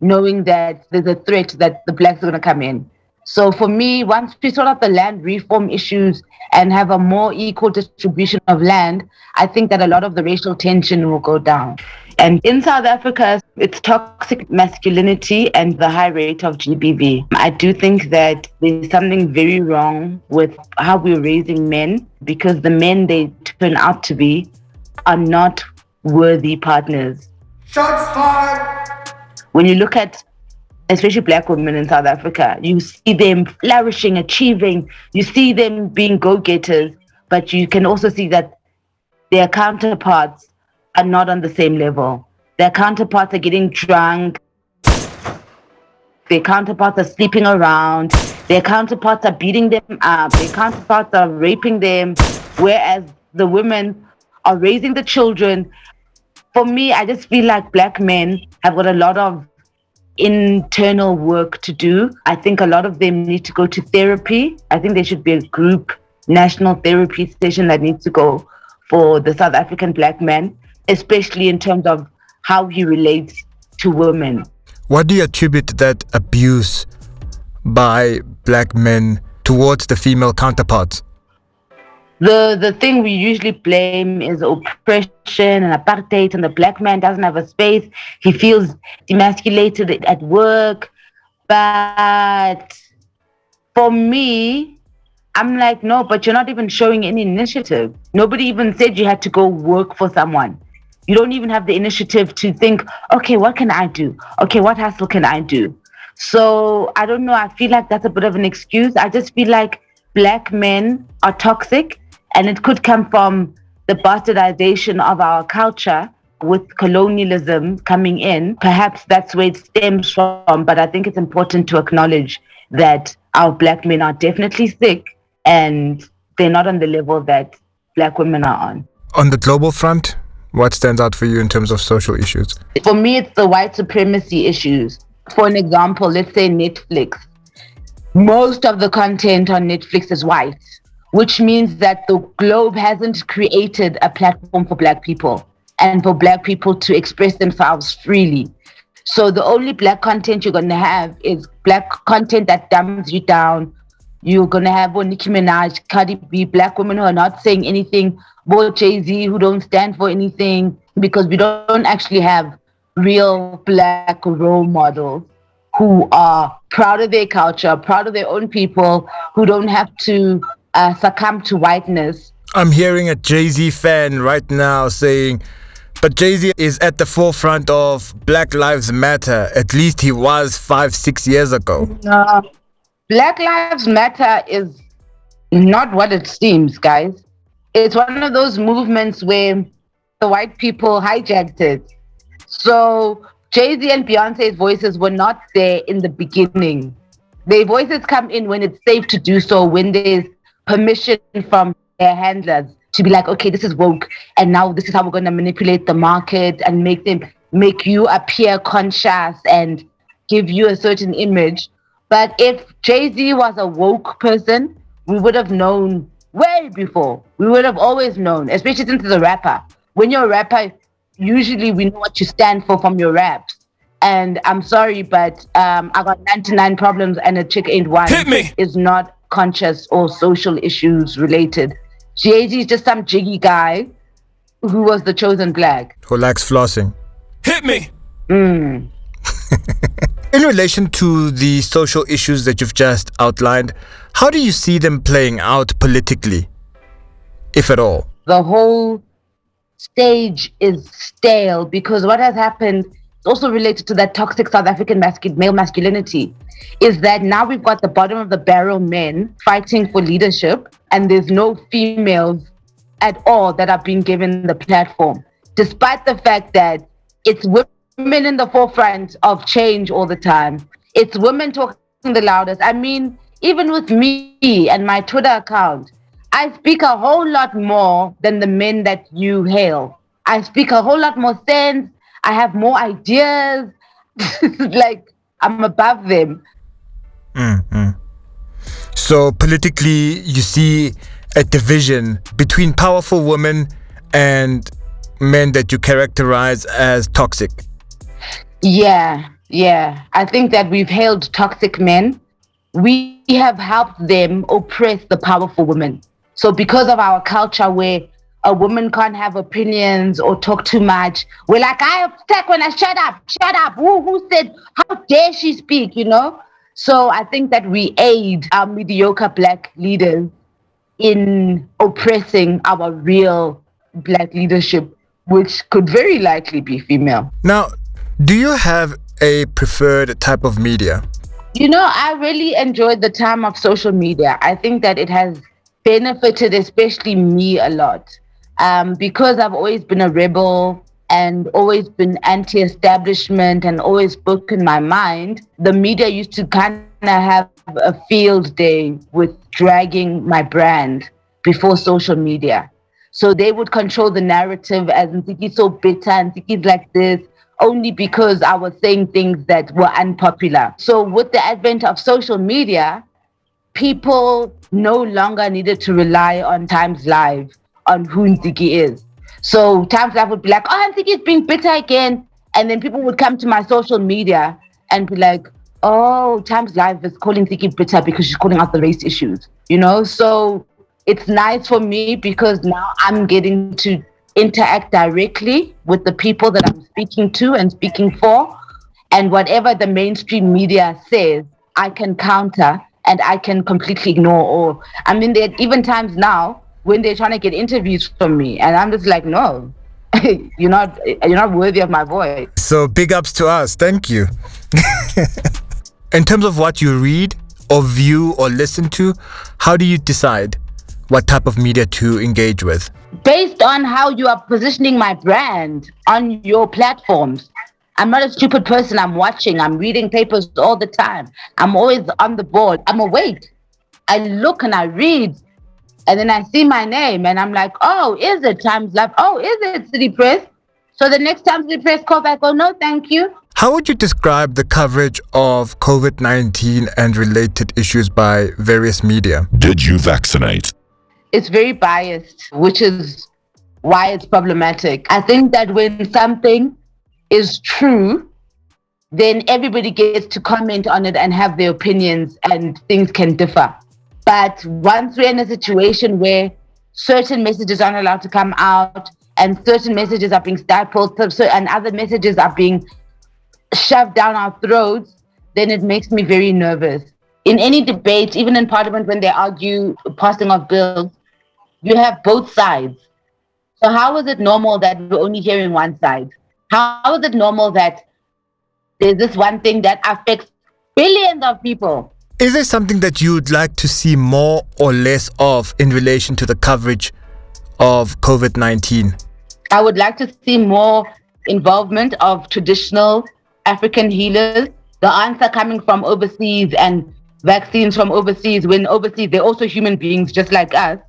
knowing that there's a threat that the blacks are going to come in. So for me, once we sort out the land reform issues and have a more equal distribution of land, I think that a lot of the racial tension will go down. And in South Africa, it's toxic masculinity and the high rate of GBV. I do think that there's something very wrong with how we're raising men because the men they turn out to be are not worthy partners.
Shots fired!
When you look at especially black women in South Africa. You see them flourishing, achieving, you see them being go getters, but you can also see that their counterparts are not on the same level. Their counterparts are getting drunk. their counterparts are sleeping around, their counterparts are beating them up, their counterparts are raping them, whereas the women are raising the children. For me, I just feel like black men have got a lot of internal work to do. I think a lot of them need to go to therapy. I think there should be a group national therapy session that needs to go for the South African black man, especially in terms of how he relates to women.
What do you attribute that abuse by black men towards the female counterparts?
The the thing we usually blame is oppression and apartheid, and the black man doesn't have a space. He feels emasculated at work. But for me, I'm like, no, but you're not even showing any initiative. Nobody even said you had to go work for someone. You don't even have the initiative to think, okay, what can I do? Okay, what hustle can I do? So I don't know. I feel like that's a bit of an excuse. I just feel like black men are toxic and it could come from the bastardization of our culture with colonialism coming in. Perhaps that's where it stems from. But I think it's important to acknowledge that our black men are definitely sick and they're not on the level that black women are on.
On the global front, what stands out for you in terms of social issues?
For me, it's the white supremacy issues. For an example, let's say Netflix. Most of the content on Netflix is white, which means that the globe hasn't created a platform for black people and for black people to express themselves freely. So the only black content you're gonna have is black content that dumbs you down. You're gonna have oh, Nicki Minaj, Cardi B, black women who are not saying anything, both Jay Z who don't stand for anything because we don't actually have real black role models who are proud of their culture, proud of their own people, who don't have to uh, succumb to whiteness.
I'm hearing a Jay Z fan right now saying, but Jay Z is at the forefront of Black Lives Matter. At least he was five, six years ago.
Uh, Black Lives Matter is not what it seems, guys. It's one of those movements where the white people hijacked it. So Jay Z and Beyonce's voices were not there in the beginning. Their voices come in when it's safe to do so, when there's permission from their handlers to be like, okay, this is woke, and now this is how we're going to manipulate the market and make them make you appear conscious and give you a certain image. But if Jay Z was a woke person, we would have known way before. We would have always known, especially since he's a rapper. When you're a rapper, usually we know what you stand for from your raps. And I'm sorry, but um, I got 99 problems and a chick ain't one.
Hit me.
Is not conscious or social issues related. Jay Z is just some jiggy guy who was the chosen black.
Who likes flossing?
Hit me.
Mm.
In relation to the social issues that you've just outlined, how do you see them playing out politically, if at all?
The whole stage is stale because what has happened is also related to that toxic South African male masculinity is that now we've got the bottom of the barrel men fighting for leadership and there's no females at all that are being given the platform despite the fact that it's women in the forefront of change all the time it's women talking the loudest i mean even with me and my twitter account I speak a whole lot more than the men that you hail. I speak a whole lot more sense. I have more ideas. like I'm above them.
Mm-hmm. So politically, you see a division between powerful women and men that you characterize as toxic.
Yeah, yeah. I think that we've hailed toxic men. We have helped them oppress the powerful women. So because of our culture where a woman can't have opinions or talk too much, we're like, I attack when I shut up, shut up. Who, who said, how dare she speak, you know? So I think that we aid our mediocre black leaders in oppressing our real black leadership, which could very likely be female.
Now, do you have a preferred type of media?
You know, I really enjoyed the time of social media. I think that it has benefited especially me a lot um, because I've always been a rebel and always been anti establishment and always spoken my mind, the media used to kind of have a field day with dragging my brand before social media. So they would control the narrative as Ntsiki's so bitter and Ntsiki's like this only because I was saying things that were unpopular. So with the advent of social media, people no longer needed to rely on Times Live on who Ntsiki is. So Times Live would be like, oh, Ntsiki's being bitter again. And then people would come to my social media and be like, oh, Times Live is calling Ntsiki bitter because she's calling out the race issues. You know, so it's nice for me because now I'm getting to interact directly with the people that I'm speaking to and speaking for. And whatever the mainstream media says, I can counter and I can completely ignore. Or I mean, there are even times now when they're trying to get interviews from me, and I'm just like, no, you're not, you're not worthy of my voice.
So big ups to us. Thank you. In terms of what you read or view or listen to, how do you decide what type of media to engage with?
Based on how you are positioning my brand on your platforms. I'm not a stupid person. I'm watching. I'm reading papers all the time. I'm always on the board. I'm awake. I look and I read, and then I see my name, and I'm like, oh, is it Times Live? Oh, is it City Press? So the next time City Press calls, I go, oh, no, thank you.
How would you describe the coverage of COVID 19 and related issues by various media?
Did you vaccinate?
It's very biased, which is why it's problematic. I think that when something is true, then everybody gets to comment on it and have their opinions, and things can differ. But once we're in a situation where certain messages aren't allowed to come out, and certain messages are being stifled, and other messages are being shoved down our throats, then it makes me very nervous. In any debate, even in parliament when they argue passing of bills, you have both sides. So how is it normal that we're only hearing one side? How is it normal that there's this one thing that affects billions of people?
Is there something that you'd like to see more or less of in relation to the coverage of COVID 19?
I would like to see more involvement of traditional African healers. The answer coming from overseas and vaccines from overseas, when overseas they're also human beings just like us.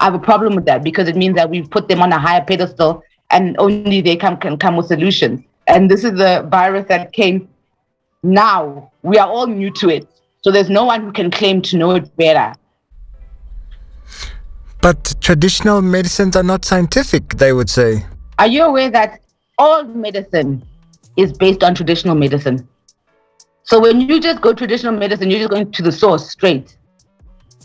I have a problem with that because it means that we've put them on a higher pedestal and only they can come with solutions. And this is the virus that came now. We are all new to it. So there's no one who can claim to know it better.
But traditional medicines are not scientific, they would say.
Are you aware that all medicine is based on traditional medicine? So when you just go traditional medicine, you're just going to the source straight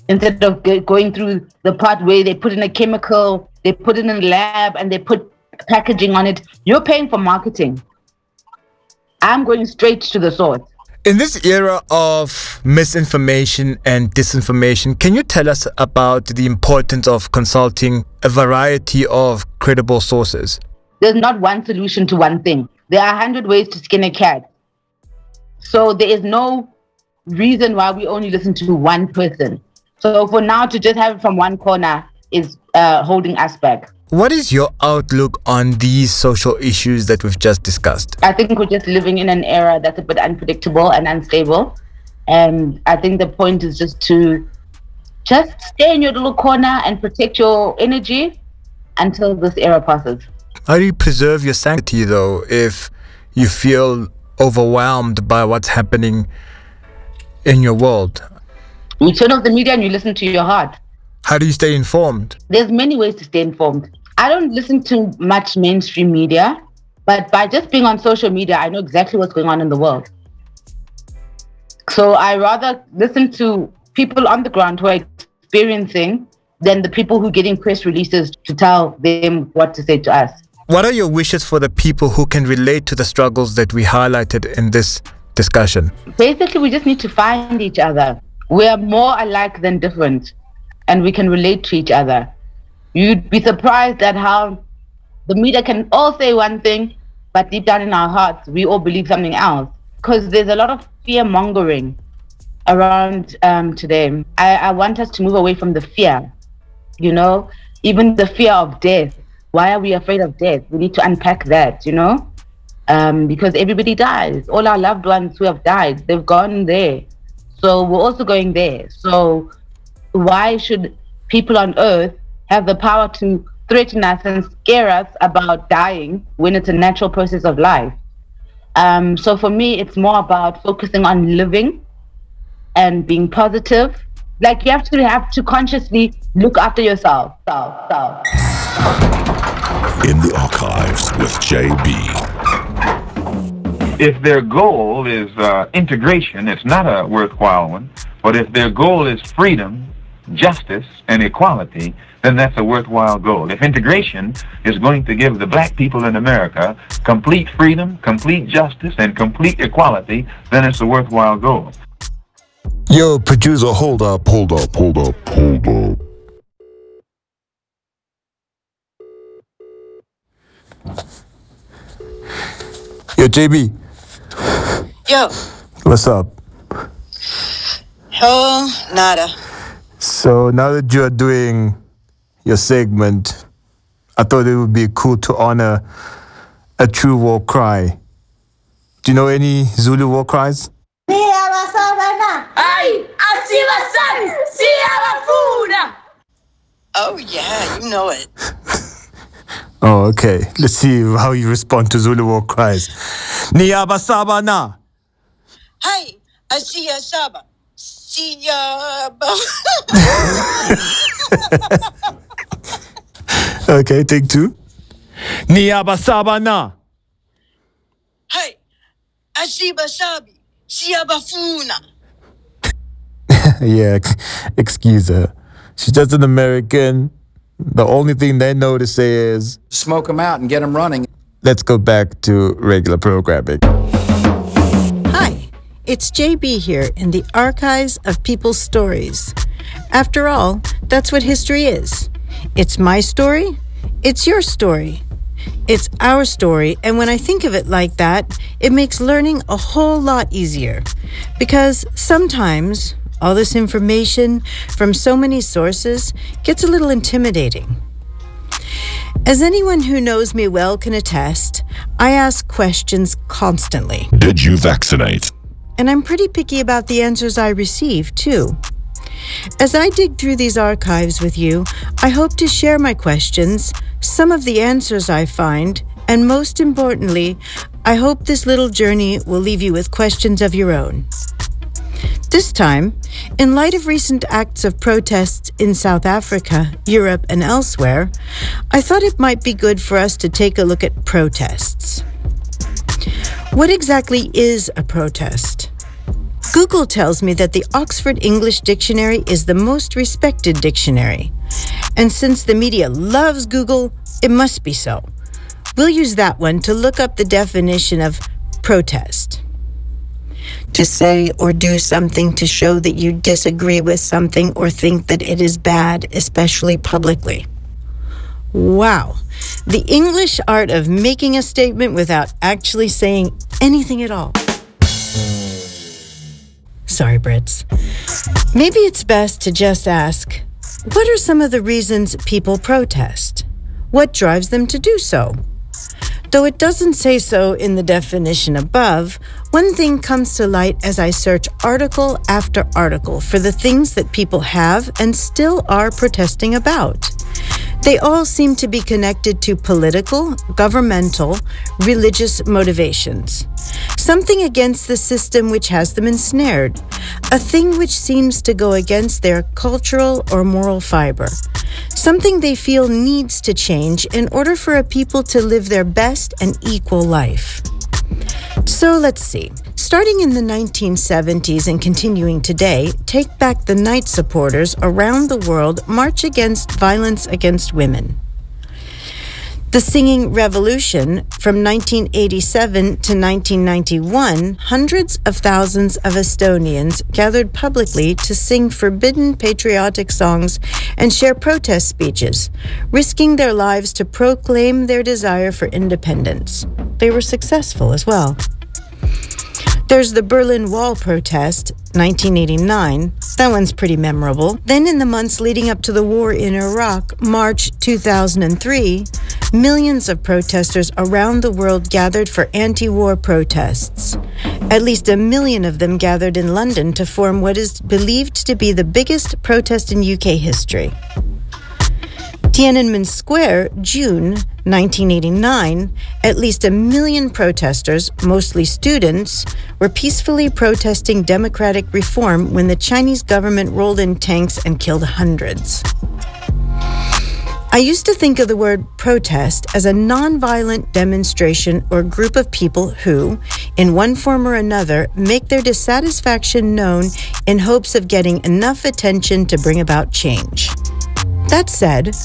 instead of going through the part where they put in a chemical, they put it in a lab, and they put packaging on it. You're paying for marketing. I'm going straight to the source.
In this era of misinformation and disinformation, can you tell us about the importance of consulting a variety of credible sources?
There's not one solution to one thing. There are a hundred ways to skin a cat. So there is no reason why we only listen to one person. So for now, to just have it from one corner is uh, holding us back.
What is your outlook on these social issues that we've just discussed?
I think we're just living in an era that's a bit unpredictable and unstable. And I think the point is just to just stay in your little corner and protect your energy until this era passes.
How do you preserve your sanctity though if you feel overwhelmed by what's happening in your world?
You turn off the media and you listen to your heart.
How do you stay informed?
There's many ways to stay informed. I don't listen to much mainstream media, but by just being on social media, I know exactly what's going on in the world. So I rather listen to people on the ground who are experiencing than the people who are getting press releases to tell them what to say to us.
What are your wishes for the people who can relate to the struggles that we highlighted in this discussion?
Basically, we just need to find each other. We are more alike than different, and we can relate to each other. You'd be surprised at how the media can all say one thing, but deep down in our hearts, we all believe something else. Because there's a lot of fear mongering around um, today. I, I want us to move away from the fear, you know, even the fear of death. Why are we afraid of death? We need to unpack that, you know? Um, because everybody dies. All our loved ones who have died, they've gone there. So we're also going there. So why should people on earth have the power to threaten us and scare us about dying when it's a natural process of life? Um, so for me, it's more about focusing on living and being positive. Like you have to have to consciously look after yourself. Self, self.
In the archives with JB.
If their goal is uh, integration, it's not a worthwhile one. But if their goal is freedom, justice, and equality, then that's a worthwhile goal. If integration is going to give the black people in America complete freedom, complete justice, and complete equality, then it's a worthwhile goal.
Yo, producer, hold up, hold up, hold up, hold up.
Yo, JB,
Yo,
what's up?
hell nada.
So now that you are doing your segment, I thought it would be cool to honor a true war cry. Do you know any Zulu war cries?
Ay, asibasan, siyabafuna. Oh yeah, you know it.
Oh, okay. Let's see how you respond to Zulu war cries. Niyabasaba na.
Hey, asiyasaba, siyaba.
Okay, take two. Niyabasaba na.
Hey, asibasabi, siyabafuna.
yeah, excuse her. She's just an American. The only thing they know to say is
Smoke them out and get them running.
let's go back to regular programming.
It's JB here in the archives of people's stories. After all, that's what history is. It's my story, it's your story. It's our story, and when I think of it like that, it makes learning a whole lot easier. Because sometimes all this information from so many sources gets a little intimidating. As anyone who knows me well can attest, I ask questions constantly.
Did you vaccinate?
And I'm pretty picky about the answers I receive, too. As I dig through these archives with you, I hope to share my questions, some of the answers I find, and most importantly, I hope this little journey will leave you with questions of your own. This time, in light of recent acts of protests in South Africa, Europe, and elsewhere, I thought it might be good for us to take a look at protests. What exactly is a protest? Google tells me that the Oxford English Dictionary is the most respected dictionary. And since the media loves Google, it must be so. We'll use that one to look up the definition of protest. To say or do something to show that you disagree with something or think that it is bad, especially publicly. Wow. The English art of making a statement without actually saying anything at all. Sorry, Brits. Maybe it's best to just ask what are some of the reasons people protest? What drives them to do so? Though it doesn't say so in the definition above, one thing comes to light as I search article after article for the things that people have and still are protesting about. They all seem to be connected to political, governmental, religious motivations. Something against the system which has them ensnared, a thing which seems to go against their cultural or moral fiber, something they feel needs to change in order for a people to live their best and equal life. So let's see. Starting in the 1970s and continuing today, Take Back the Night supporters around the world march against violence against women. The Singing Revolution from 1987 to 1991, hundreds of thousands of Estonians gathered publicly to sing forbidden patriotic songs and share protest speeches, risking their lives to proclaim their desire for independence. They were successful as well. There's the Berlin Wall protest, 1989. That one's pretty memorable. Then, in the months leading up to the war in Iraq, March 2003, millions of protesters around the world gathered for anti war protests. At least a million of them gathered in London to form what is believed to be the biggest protest in UK history. Tiananmen Square, June 1989, at least a million protesters, mostly students, were peacefully protesting democratic reform when the Chinese government rolled in tanks and killed hundreds. I used to think of the word protest as a nonviolent demonstration or group of people who, in one form or another, make their dissatisfaction known in hopes of getting enough attention to bring about change. That said,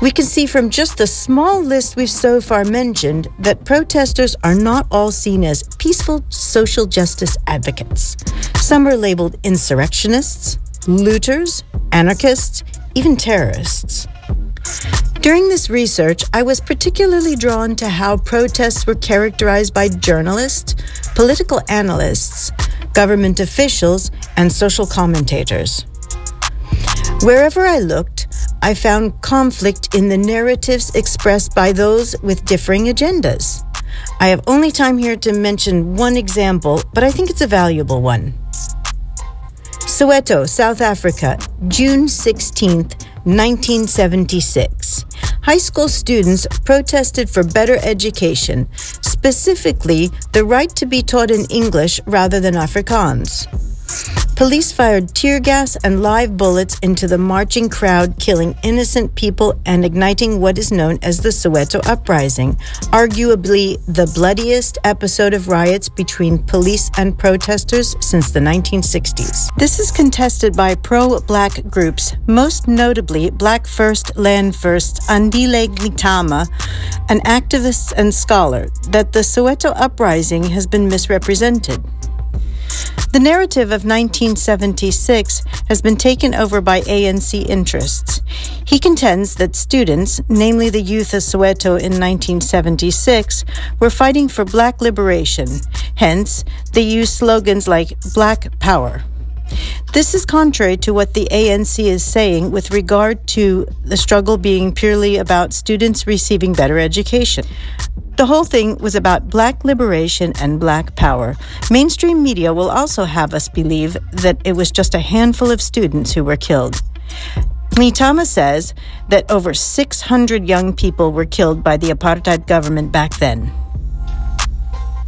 we can see from just the small list we've so far mentioned that protesters are not all seen as peaceful social justice advocates. Some are labeled insurrectionists, looters, anarchists, even terrorists. During this research, I was particularly drawn to how protests were characterized by journalists, political analysts, government officials, and social commentators. Wherever I looked, I found conflict in the narratives expressed by those with differing agendas. I have only time here to mention one example, but I think it's a valuable one. Soweto, South Africa, June 16th, 1976. High school students protested for better education, specifically the right to be taught in English rather than Afrikaans. Police fired tear gas and live bullets into the marching crowd, killing innocent people and igniting what is known as the Soweto Uprising, arguably the bloodiest episode of riots between police and protesters since the 1960s. This is contested by pro black groups, most notably Black First, Land First, Andile Mngxitama, an activist and scholar, that the Soweto Uprising has been misrepresented. The narrative of 1976 has been taken over by ANC interests. He contends that students, namely the youth of Soweto in 1976, were fighting for black liberation. Hence, they use slogans like Black Power. This is contrary to what the ANC is saying with regard to the struggle being purely about students receiving better education. The whole thing was about black liberation and black power. Mainstream media will also have us believe that it was just a handful of students who were killed. Mngxitama says that over 600 young people were killed by the apartheid government back then.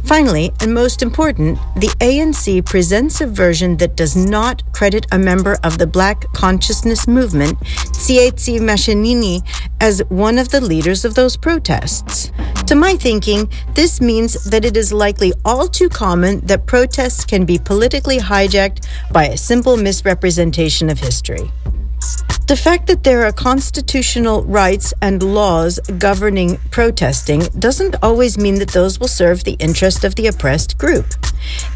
Finally, and most important, the ANC presents a version that does not credit a member of the Black Consciousness Movement, Tsietsi Mashinini, as one of the leaders of those protests. To my thinking, this means that it is likely all too common that protests can be politically hijacked by a simple misrepresentation of history. The fact that there are constitutional rights and laws governing protesting doesn't always mean that those will serve the interest of the oppressed group.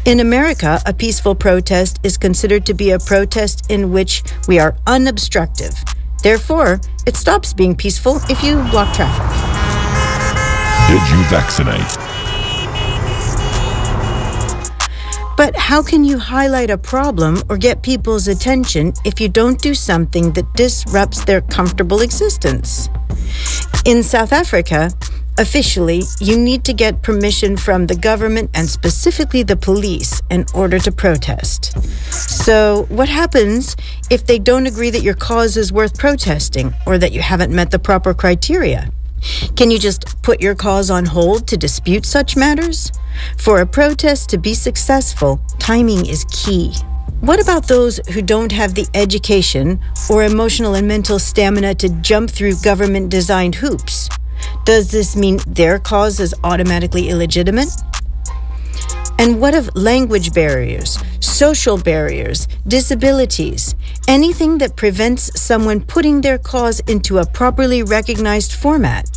In America, a peaceful protest is considered to be a protest in which we are unobstructive. Therefore, it stops being peaceful if you block traffic.
Did you vaccinate?
But how can you highlight a problem or get people's attention if you don't do something that disrupts their comfortable existence? In South Africa, officially, you need to get permission from the government and specifically the police in order to protest. So, what happens if they don't agree that your cause is worth protesting or that you haven't met the proper criteria? Can you just put your cause on hold to dispute such matters? For a protest to be successful, timing is key. What about those who don't have the education or emotional and mental stamina to jump through government designed hoops? Does this mean their cause is automatically illegitimate? And what of language barriers, social barriers, disabilities, anything that prevents someone putting their cause into a properly recognized format?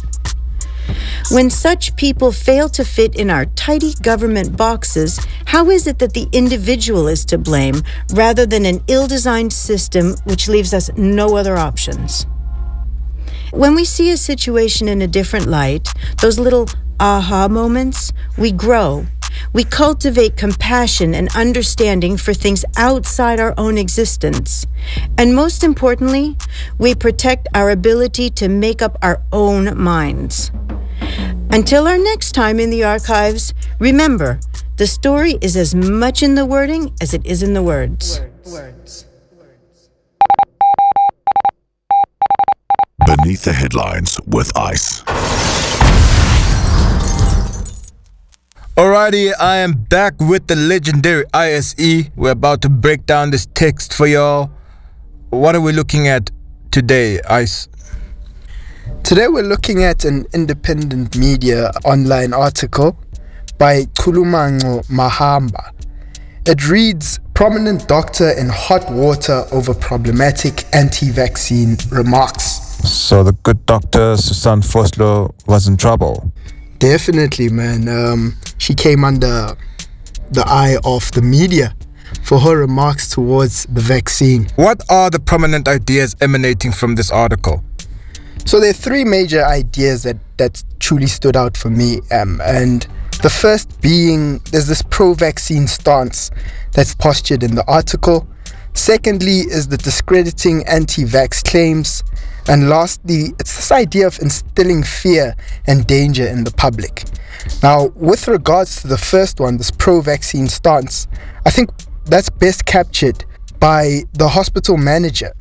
When such people fail to fit in our tidy government boxes, how is it that the individual is to blame rather than an ill designed system which leaves us no other options? When we see a situation in a different light, those little aha moments, we grow. We cultivate compassion and understanding for things outside our own existence. And most importantly, we protect our ability to make up our own minds. Until our next time in the archives, remember the story is as much in the wording as it is in the words.
Beneath the headlines with Ice.
Alrighty, I am back with the legendary ISE. We're about to break down this text for y'all. What are we looking at today, Ice?
Today we're looking at an independent media online article by Kulumango Mahamba. It reads Prominent doctor in hot water over problematic anti vaccine remarks.
So the good doctor Susan Foslo was in trouble.
Definitely, man. Um, she came under the eye of the media for her remarks towards the vaccine.
What are the prominent ideas emanating from this article?
So there are three major ideas that that truly stood out for me, um, and the first being there's this pro-vaccine stance that's postured in the article. Secondly, is the discrediting anti-vax claims, and lastly, it's this idea of instilling fear and danger in the public. Now, with regards to the first one, this pro-vaccine stance, I think that's best captured by the hospital manager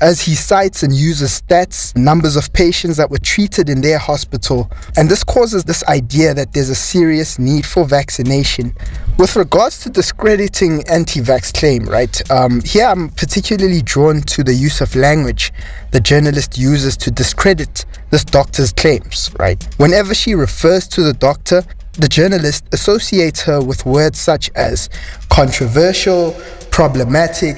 as he cites and uses stats, numbers of patients that were treated in their hospital, and this causes this idea that there's a serious need for vaccination. With regards to discrediting anti vax claim, right, um, here I'm particularly drawn to the use of language the journalist uses to discredit this doctor's claims, right? Whenever she refers to the doctor, the journalist associates her with words such as controversial, problematic,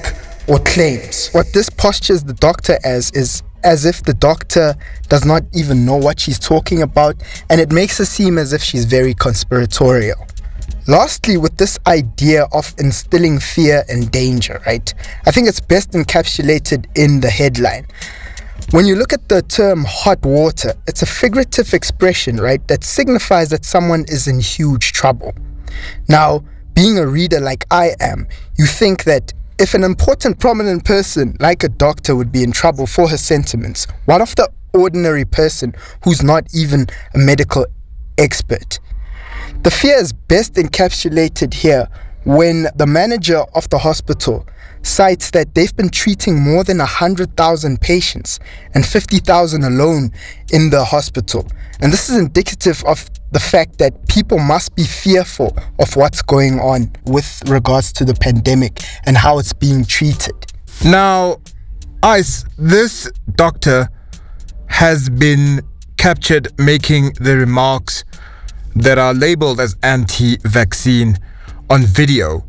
or claims. What this postures the doctor as is as if the doctor does not even know what she's talking about, and it makes her seem as if she's very conspiratorial. Lastly, with this idea of instilling fear and danger, right? I think it's best encapsulated in the headline. When you look at the term hot water, it's a figurative expression, right, that signifies that someone is in huge trouble. Now, being a reader like I am, you think that if an important prominent person like a doctor would be in trouble for her sentiments, what of the ordinary person who's not even a medical expert? The fear is best encapsulated here when the manager of the hospital cites that they've been treating more than 100,000 patients and 50,000 alone in the hospital. And this is indicative of the fact that people must be fearful of what's going on with regards to the pandemic and how it's being treated.
Now, Ice, this doctor has been captured making the remarks that are labeled as anti vaccine on video.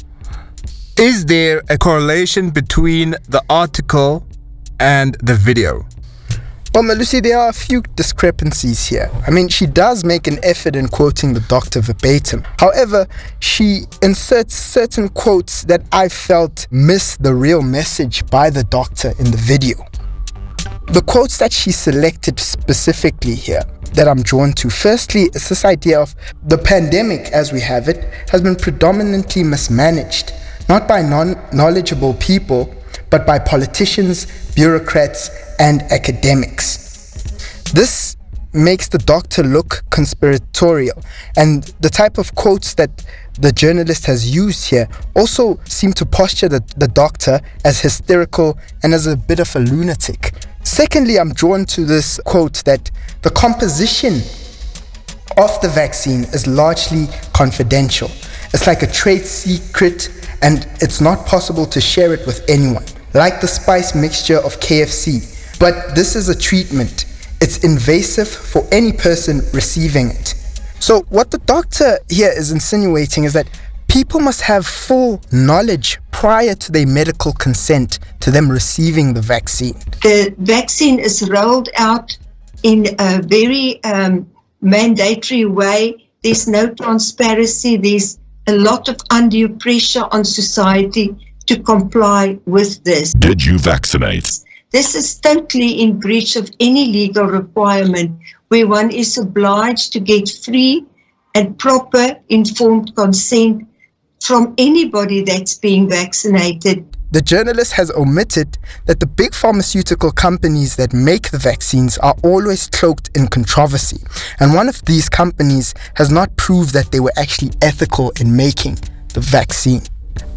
Is there a correlation between the article and the video?
Well, Malusi, there are a few discrepancies here. I mean, she does make an effort in quoting the doctor verbatim. However, she inserts certain quotes that I felt miss the real message by the doctor in the video. The quotes that she selected specifically here that I'm drawn to. Firstly, it's this idea of the pandemic as we have it has been predominantly mismanaged, not by non knowledgeable people, but by politicians, bureaucrats, and academics. This makes the doctor look conspiratorial, and the type of quotes that the journalist has used here also seem to posture the, the doctor as hysterical and as a bit of a lunatic. Secondly, I'm drawn to this quote that the composition of the vaccine is largely confidential. It's like a trade secret and it's not possible to share it with anyone, like the spice mixture of KFC. But this is a treatment. It's invasive for any person receiving it. So, what the doctor here is insinuating is that people must have full knowledge prior to their medical consent to them receiving the vaccine.
The vaccine is rolled out in a very um, mandatory way. There's no transparency. There's a lot of undue pressure on society to comply with this.
Did you vaccinate?
This is totally in breach of any legal requirement where one is obliged to get free and proper informed consent from anybody that's being vaccinated.
The journalist has omitted that the big pharmaceutical companies that make the vaccines are always cloaked in controversy, and one of these companies has not proved that they were actually ethical in making the vaccine.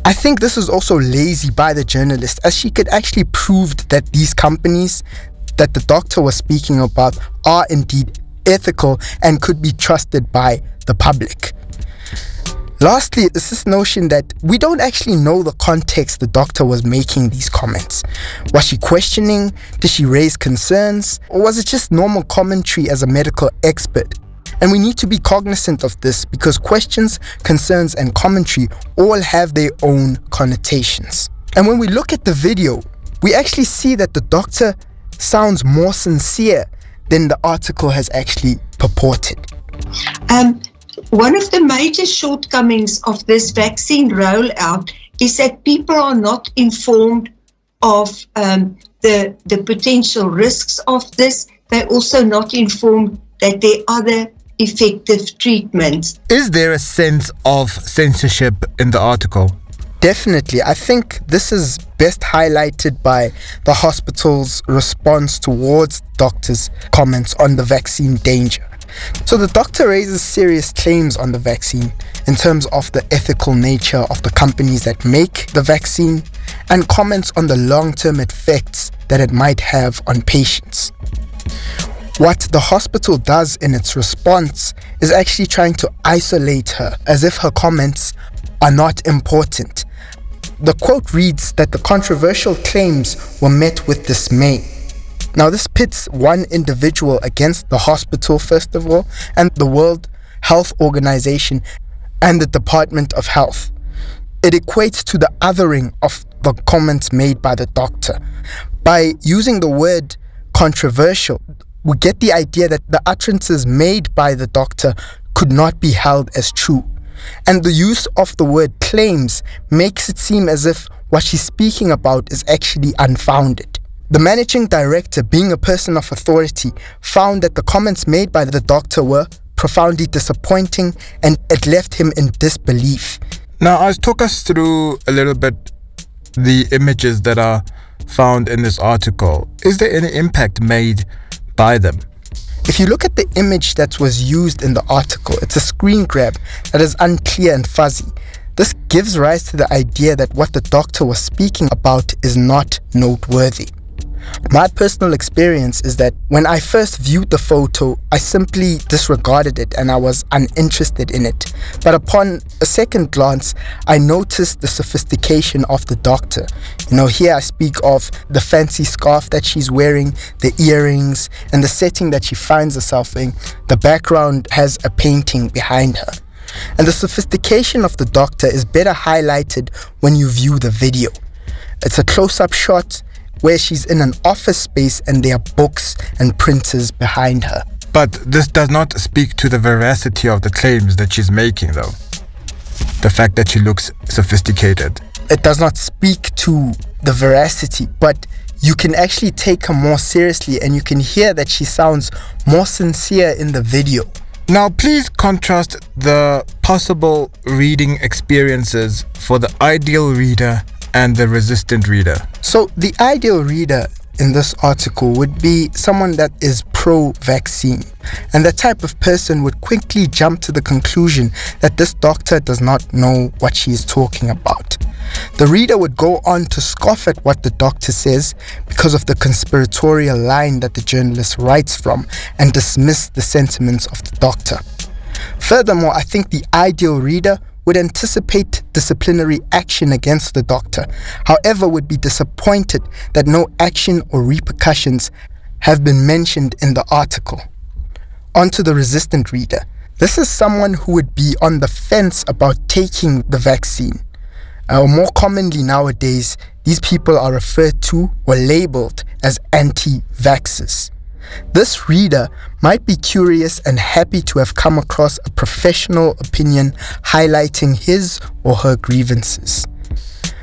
I think this is also lazy by the journalist, as she could actually prove that these companies that the doctor was speaking about are indeed ethical and could be trusted by the public. Lastly, is this notion that we don't actually know the context the doctor was making these comments. Was she questioning? Did she raise concerns? Or was it just normal commentary as a medical expert? And we need to be cognizant of this because questions, concerns, and commentary all have their own connotations. And when we look at the video, we actually see that the doctor sounds more sincere than the article has actually purported.
Um, one of the major shortcomings of this vaccine rollout is that people are not informed of um, the, the potential risks of this. They're also not informed that there are other effective treatments.
Is there a sense of censorship in the article?
Definitely. I think this is best highlighted by the hospital's response towards doctors' comments on the vaccine danger. So the doctor raises serious claims on the vaccine in terms of the ethical nature of the companies that make the vaccine and comments on the long term effects that it might have on patients. What the hospital does in its response is actually trying to isolate her as if her comments are not important. The quote reads that the controversial claims were met with dismay. Now, this pits one individual against the hospital, first of all, and the World Health Organization and the Department of Health. It equates to the othering of the comments made by the doctor. By using the word controversial, we get the idea that the utterances made by the doctor could not be held as true. And the use of the word claims makes it seem as if what she's speaking about is actually unfounded. The managing director, being a person of authority, found that the comments made by the doctor were profoundly disappointing and it left him in disbelief.
Now, I'll talk us through a little bit the images that are found in this article. Is there any impact made by them?
If you look at the image that was used in the article, it's a screen grab that is unclear and fuzzy. This gives rise to the idea that what the doctor was speaking about is not noteworthy. My personal experience is that when I first viewed the photo, I simply disregarded it and I was uninterested in it. But upon a second glance, I noticed the sophistication of the doctor. You know, here I speak of the fancy scarf that she's wearing, the earrings, and the setting that she finds herself in. The background has a painting behind her. And the sophistication of the doctor is better highlighted when you view the video. It's a close up shot where she's in an office space and there are books and printers behind her.
But this does not speak to the veracity of the claims that she's making, though. The fact that she looks sophisticated.
It does not speak to the veracity, but you can actually take her more seriously and you can hear that she sounds more sincere in the video.
Now, please contrast the possible reading experiences for the ideal reader and the resistant reader?
So, the ideal reader in this article would be someone that is pro vaccine. And that type of person would quickly jump to the conclusion that this doctor does not know what she is talking about. The reader would go on to scoff at what the doctor says because of the conspiratorial line that the journalist writes from and dismiss the sentiments of the doctor. Furthermore, I think the ideal reader would anticipate disciplinary action against the doctor, however, would be disappointed that no action or repercussions have been mentioned in the article. On to the resistant reader. This is someone who would be on the fence about taking the vaccine. Uh, more commonly nowadays, these people are referred to or labeled as anti vaxxers. This reader might be curious and happy to have come across a professional opinion highlighting his or her grievances.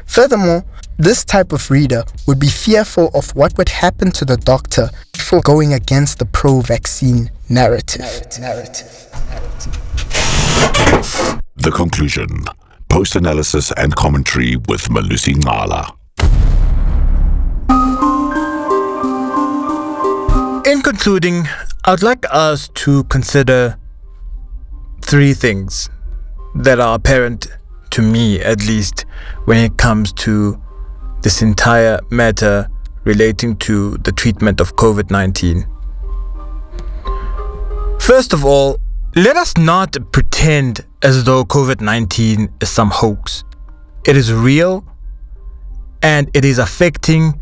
Furthermore, this type of reader would be fearful of what would happen to the doctor for going against the pro vaccine narrative. narrative. narrative.
The conclusion. Post analysis and commentary with Malusi Ngala.
In concluding, I'd like us to consider three things that are apparent to me, at least, when it comes to this entire matter relating to the treatment of COVID 19. First of all, let us not pretend as though COVID 19 is some hoax. It is real and it is affecting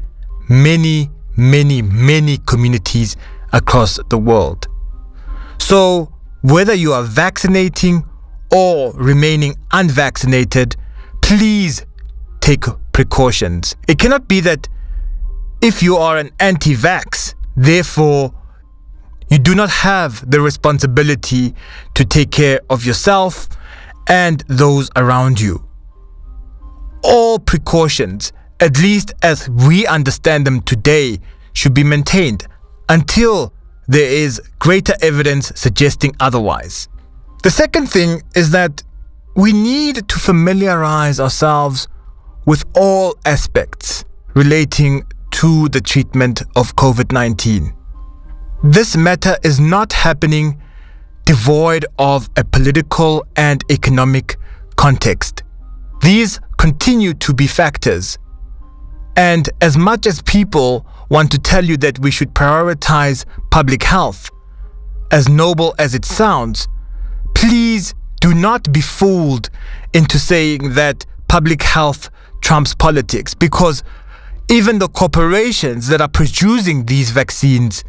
many, many, many communities across the world. So, whether you are vaccinating or remaining unvaccinated, please take precautions. It cannot be that if you are an anti vax, therefore you do not have the responsibility to take care of yourself and those around you. All precautions, at least as we understand them today, should be maintained until there is greater evidence suggesting otherwise. The second thing is that we need to familiarize ourselves with all aspects relating to the treatment of COVID 19. This matter is not happening devoid of a political and economic context. These continue to be factors. And as much as people want to tell you that we should prioritize public health, as noble as it sounds, please do not be fooled into saying that public health trumps politics because even the corporations that are producing these vaccines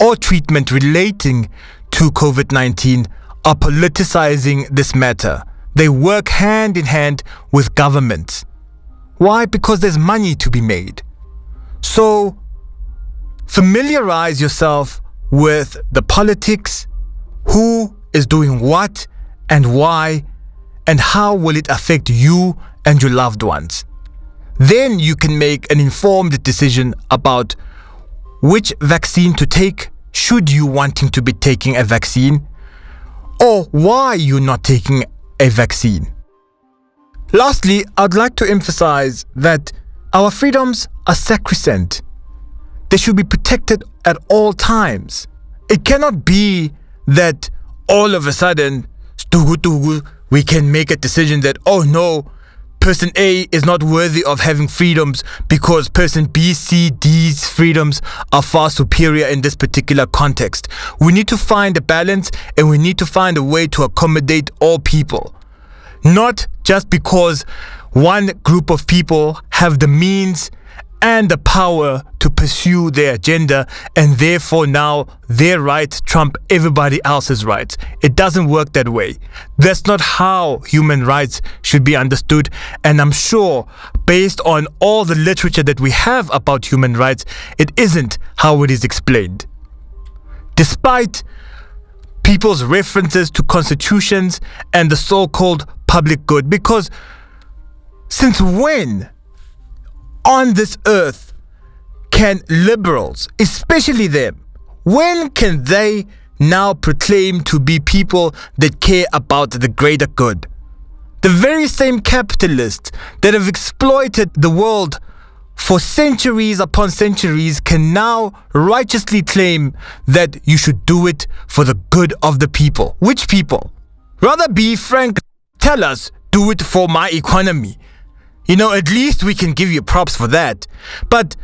or treatment relating to COVID 19 are politicizing this matter. They work hand in hand with governments. Why? Because there's money to be made. So, familiarize yourself with the politics, who is doing what and why, and how will it affect you and your loved ones. Then you can make an informed decision about which vaccine to take should you wanting to be taking a vaccine or why you're not taking a vaccine. Lastly, I'd like to emphasize that our freedoms are sacrosanct. They should be protected at all times. It cannot be that all of a sudden, we can make a decision that, oh no, person A is not worthy of having freedoms because person B, C, D's freedoms are far superior in this particular context. We need to find a balance and we need to find a way to accommodate all people. Not just because one group of people have the means and the power to pursue their agenda and therefore now their rights trump everybody else's rights. It doesn't work that way. That's not how human rights should be understood and I'm sure based on all the literature that we have about human rights, it isn't how it is explained. Despite people's references to constitutions and the so-called public good because since when on this earth can liberals, especially them, when can they now proclaim to be people that care about the greater good? The very same capitalists that have exploited the world for centuries upon centuries can now righteously claim that you should do it for the good of the people. Which people? Rather be frank, tell us, do it for my economy. You know, at least we can give you props for that. But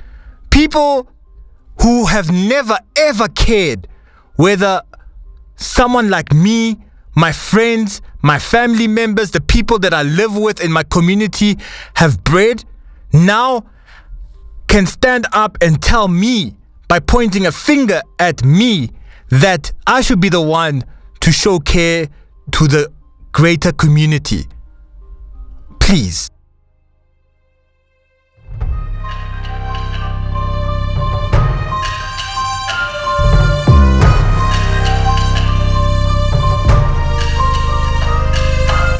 people who have never ever cared whether someone like me, my friends, my family members, the people that I live with in my community have bread, now can stand up and tell me by pointing a finger at me that I should be the one to show care to the greater community. Please.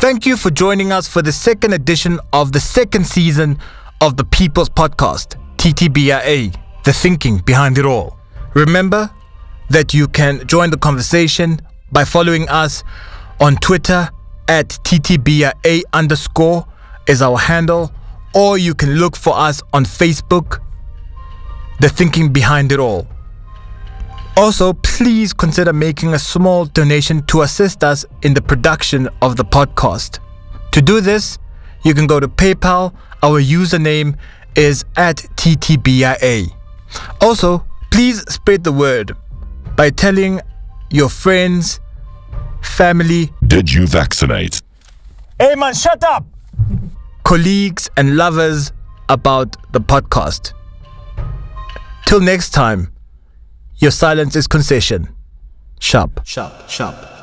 Thank you for joining us for the second edition of the second season of the People's Podcast, TTBIA, the thinking behind it all. Remember that you can join the conversation by following us on Twitter at TTBA underscore is our handle, or you can look for us on Facebook, The Thinking Behind It All. Also, please consider making a small donation to assist us in the production of the podcast. To do this, you can go to PayPal. Our username is at TTBIA. Also, please spread the word by telling your friends, family,
Did you vaccinate?
Hey man, shut up! Colleagues and lovers about the podcast. Till next time, your silence is concession.
Sharp. Sharp, sharp.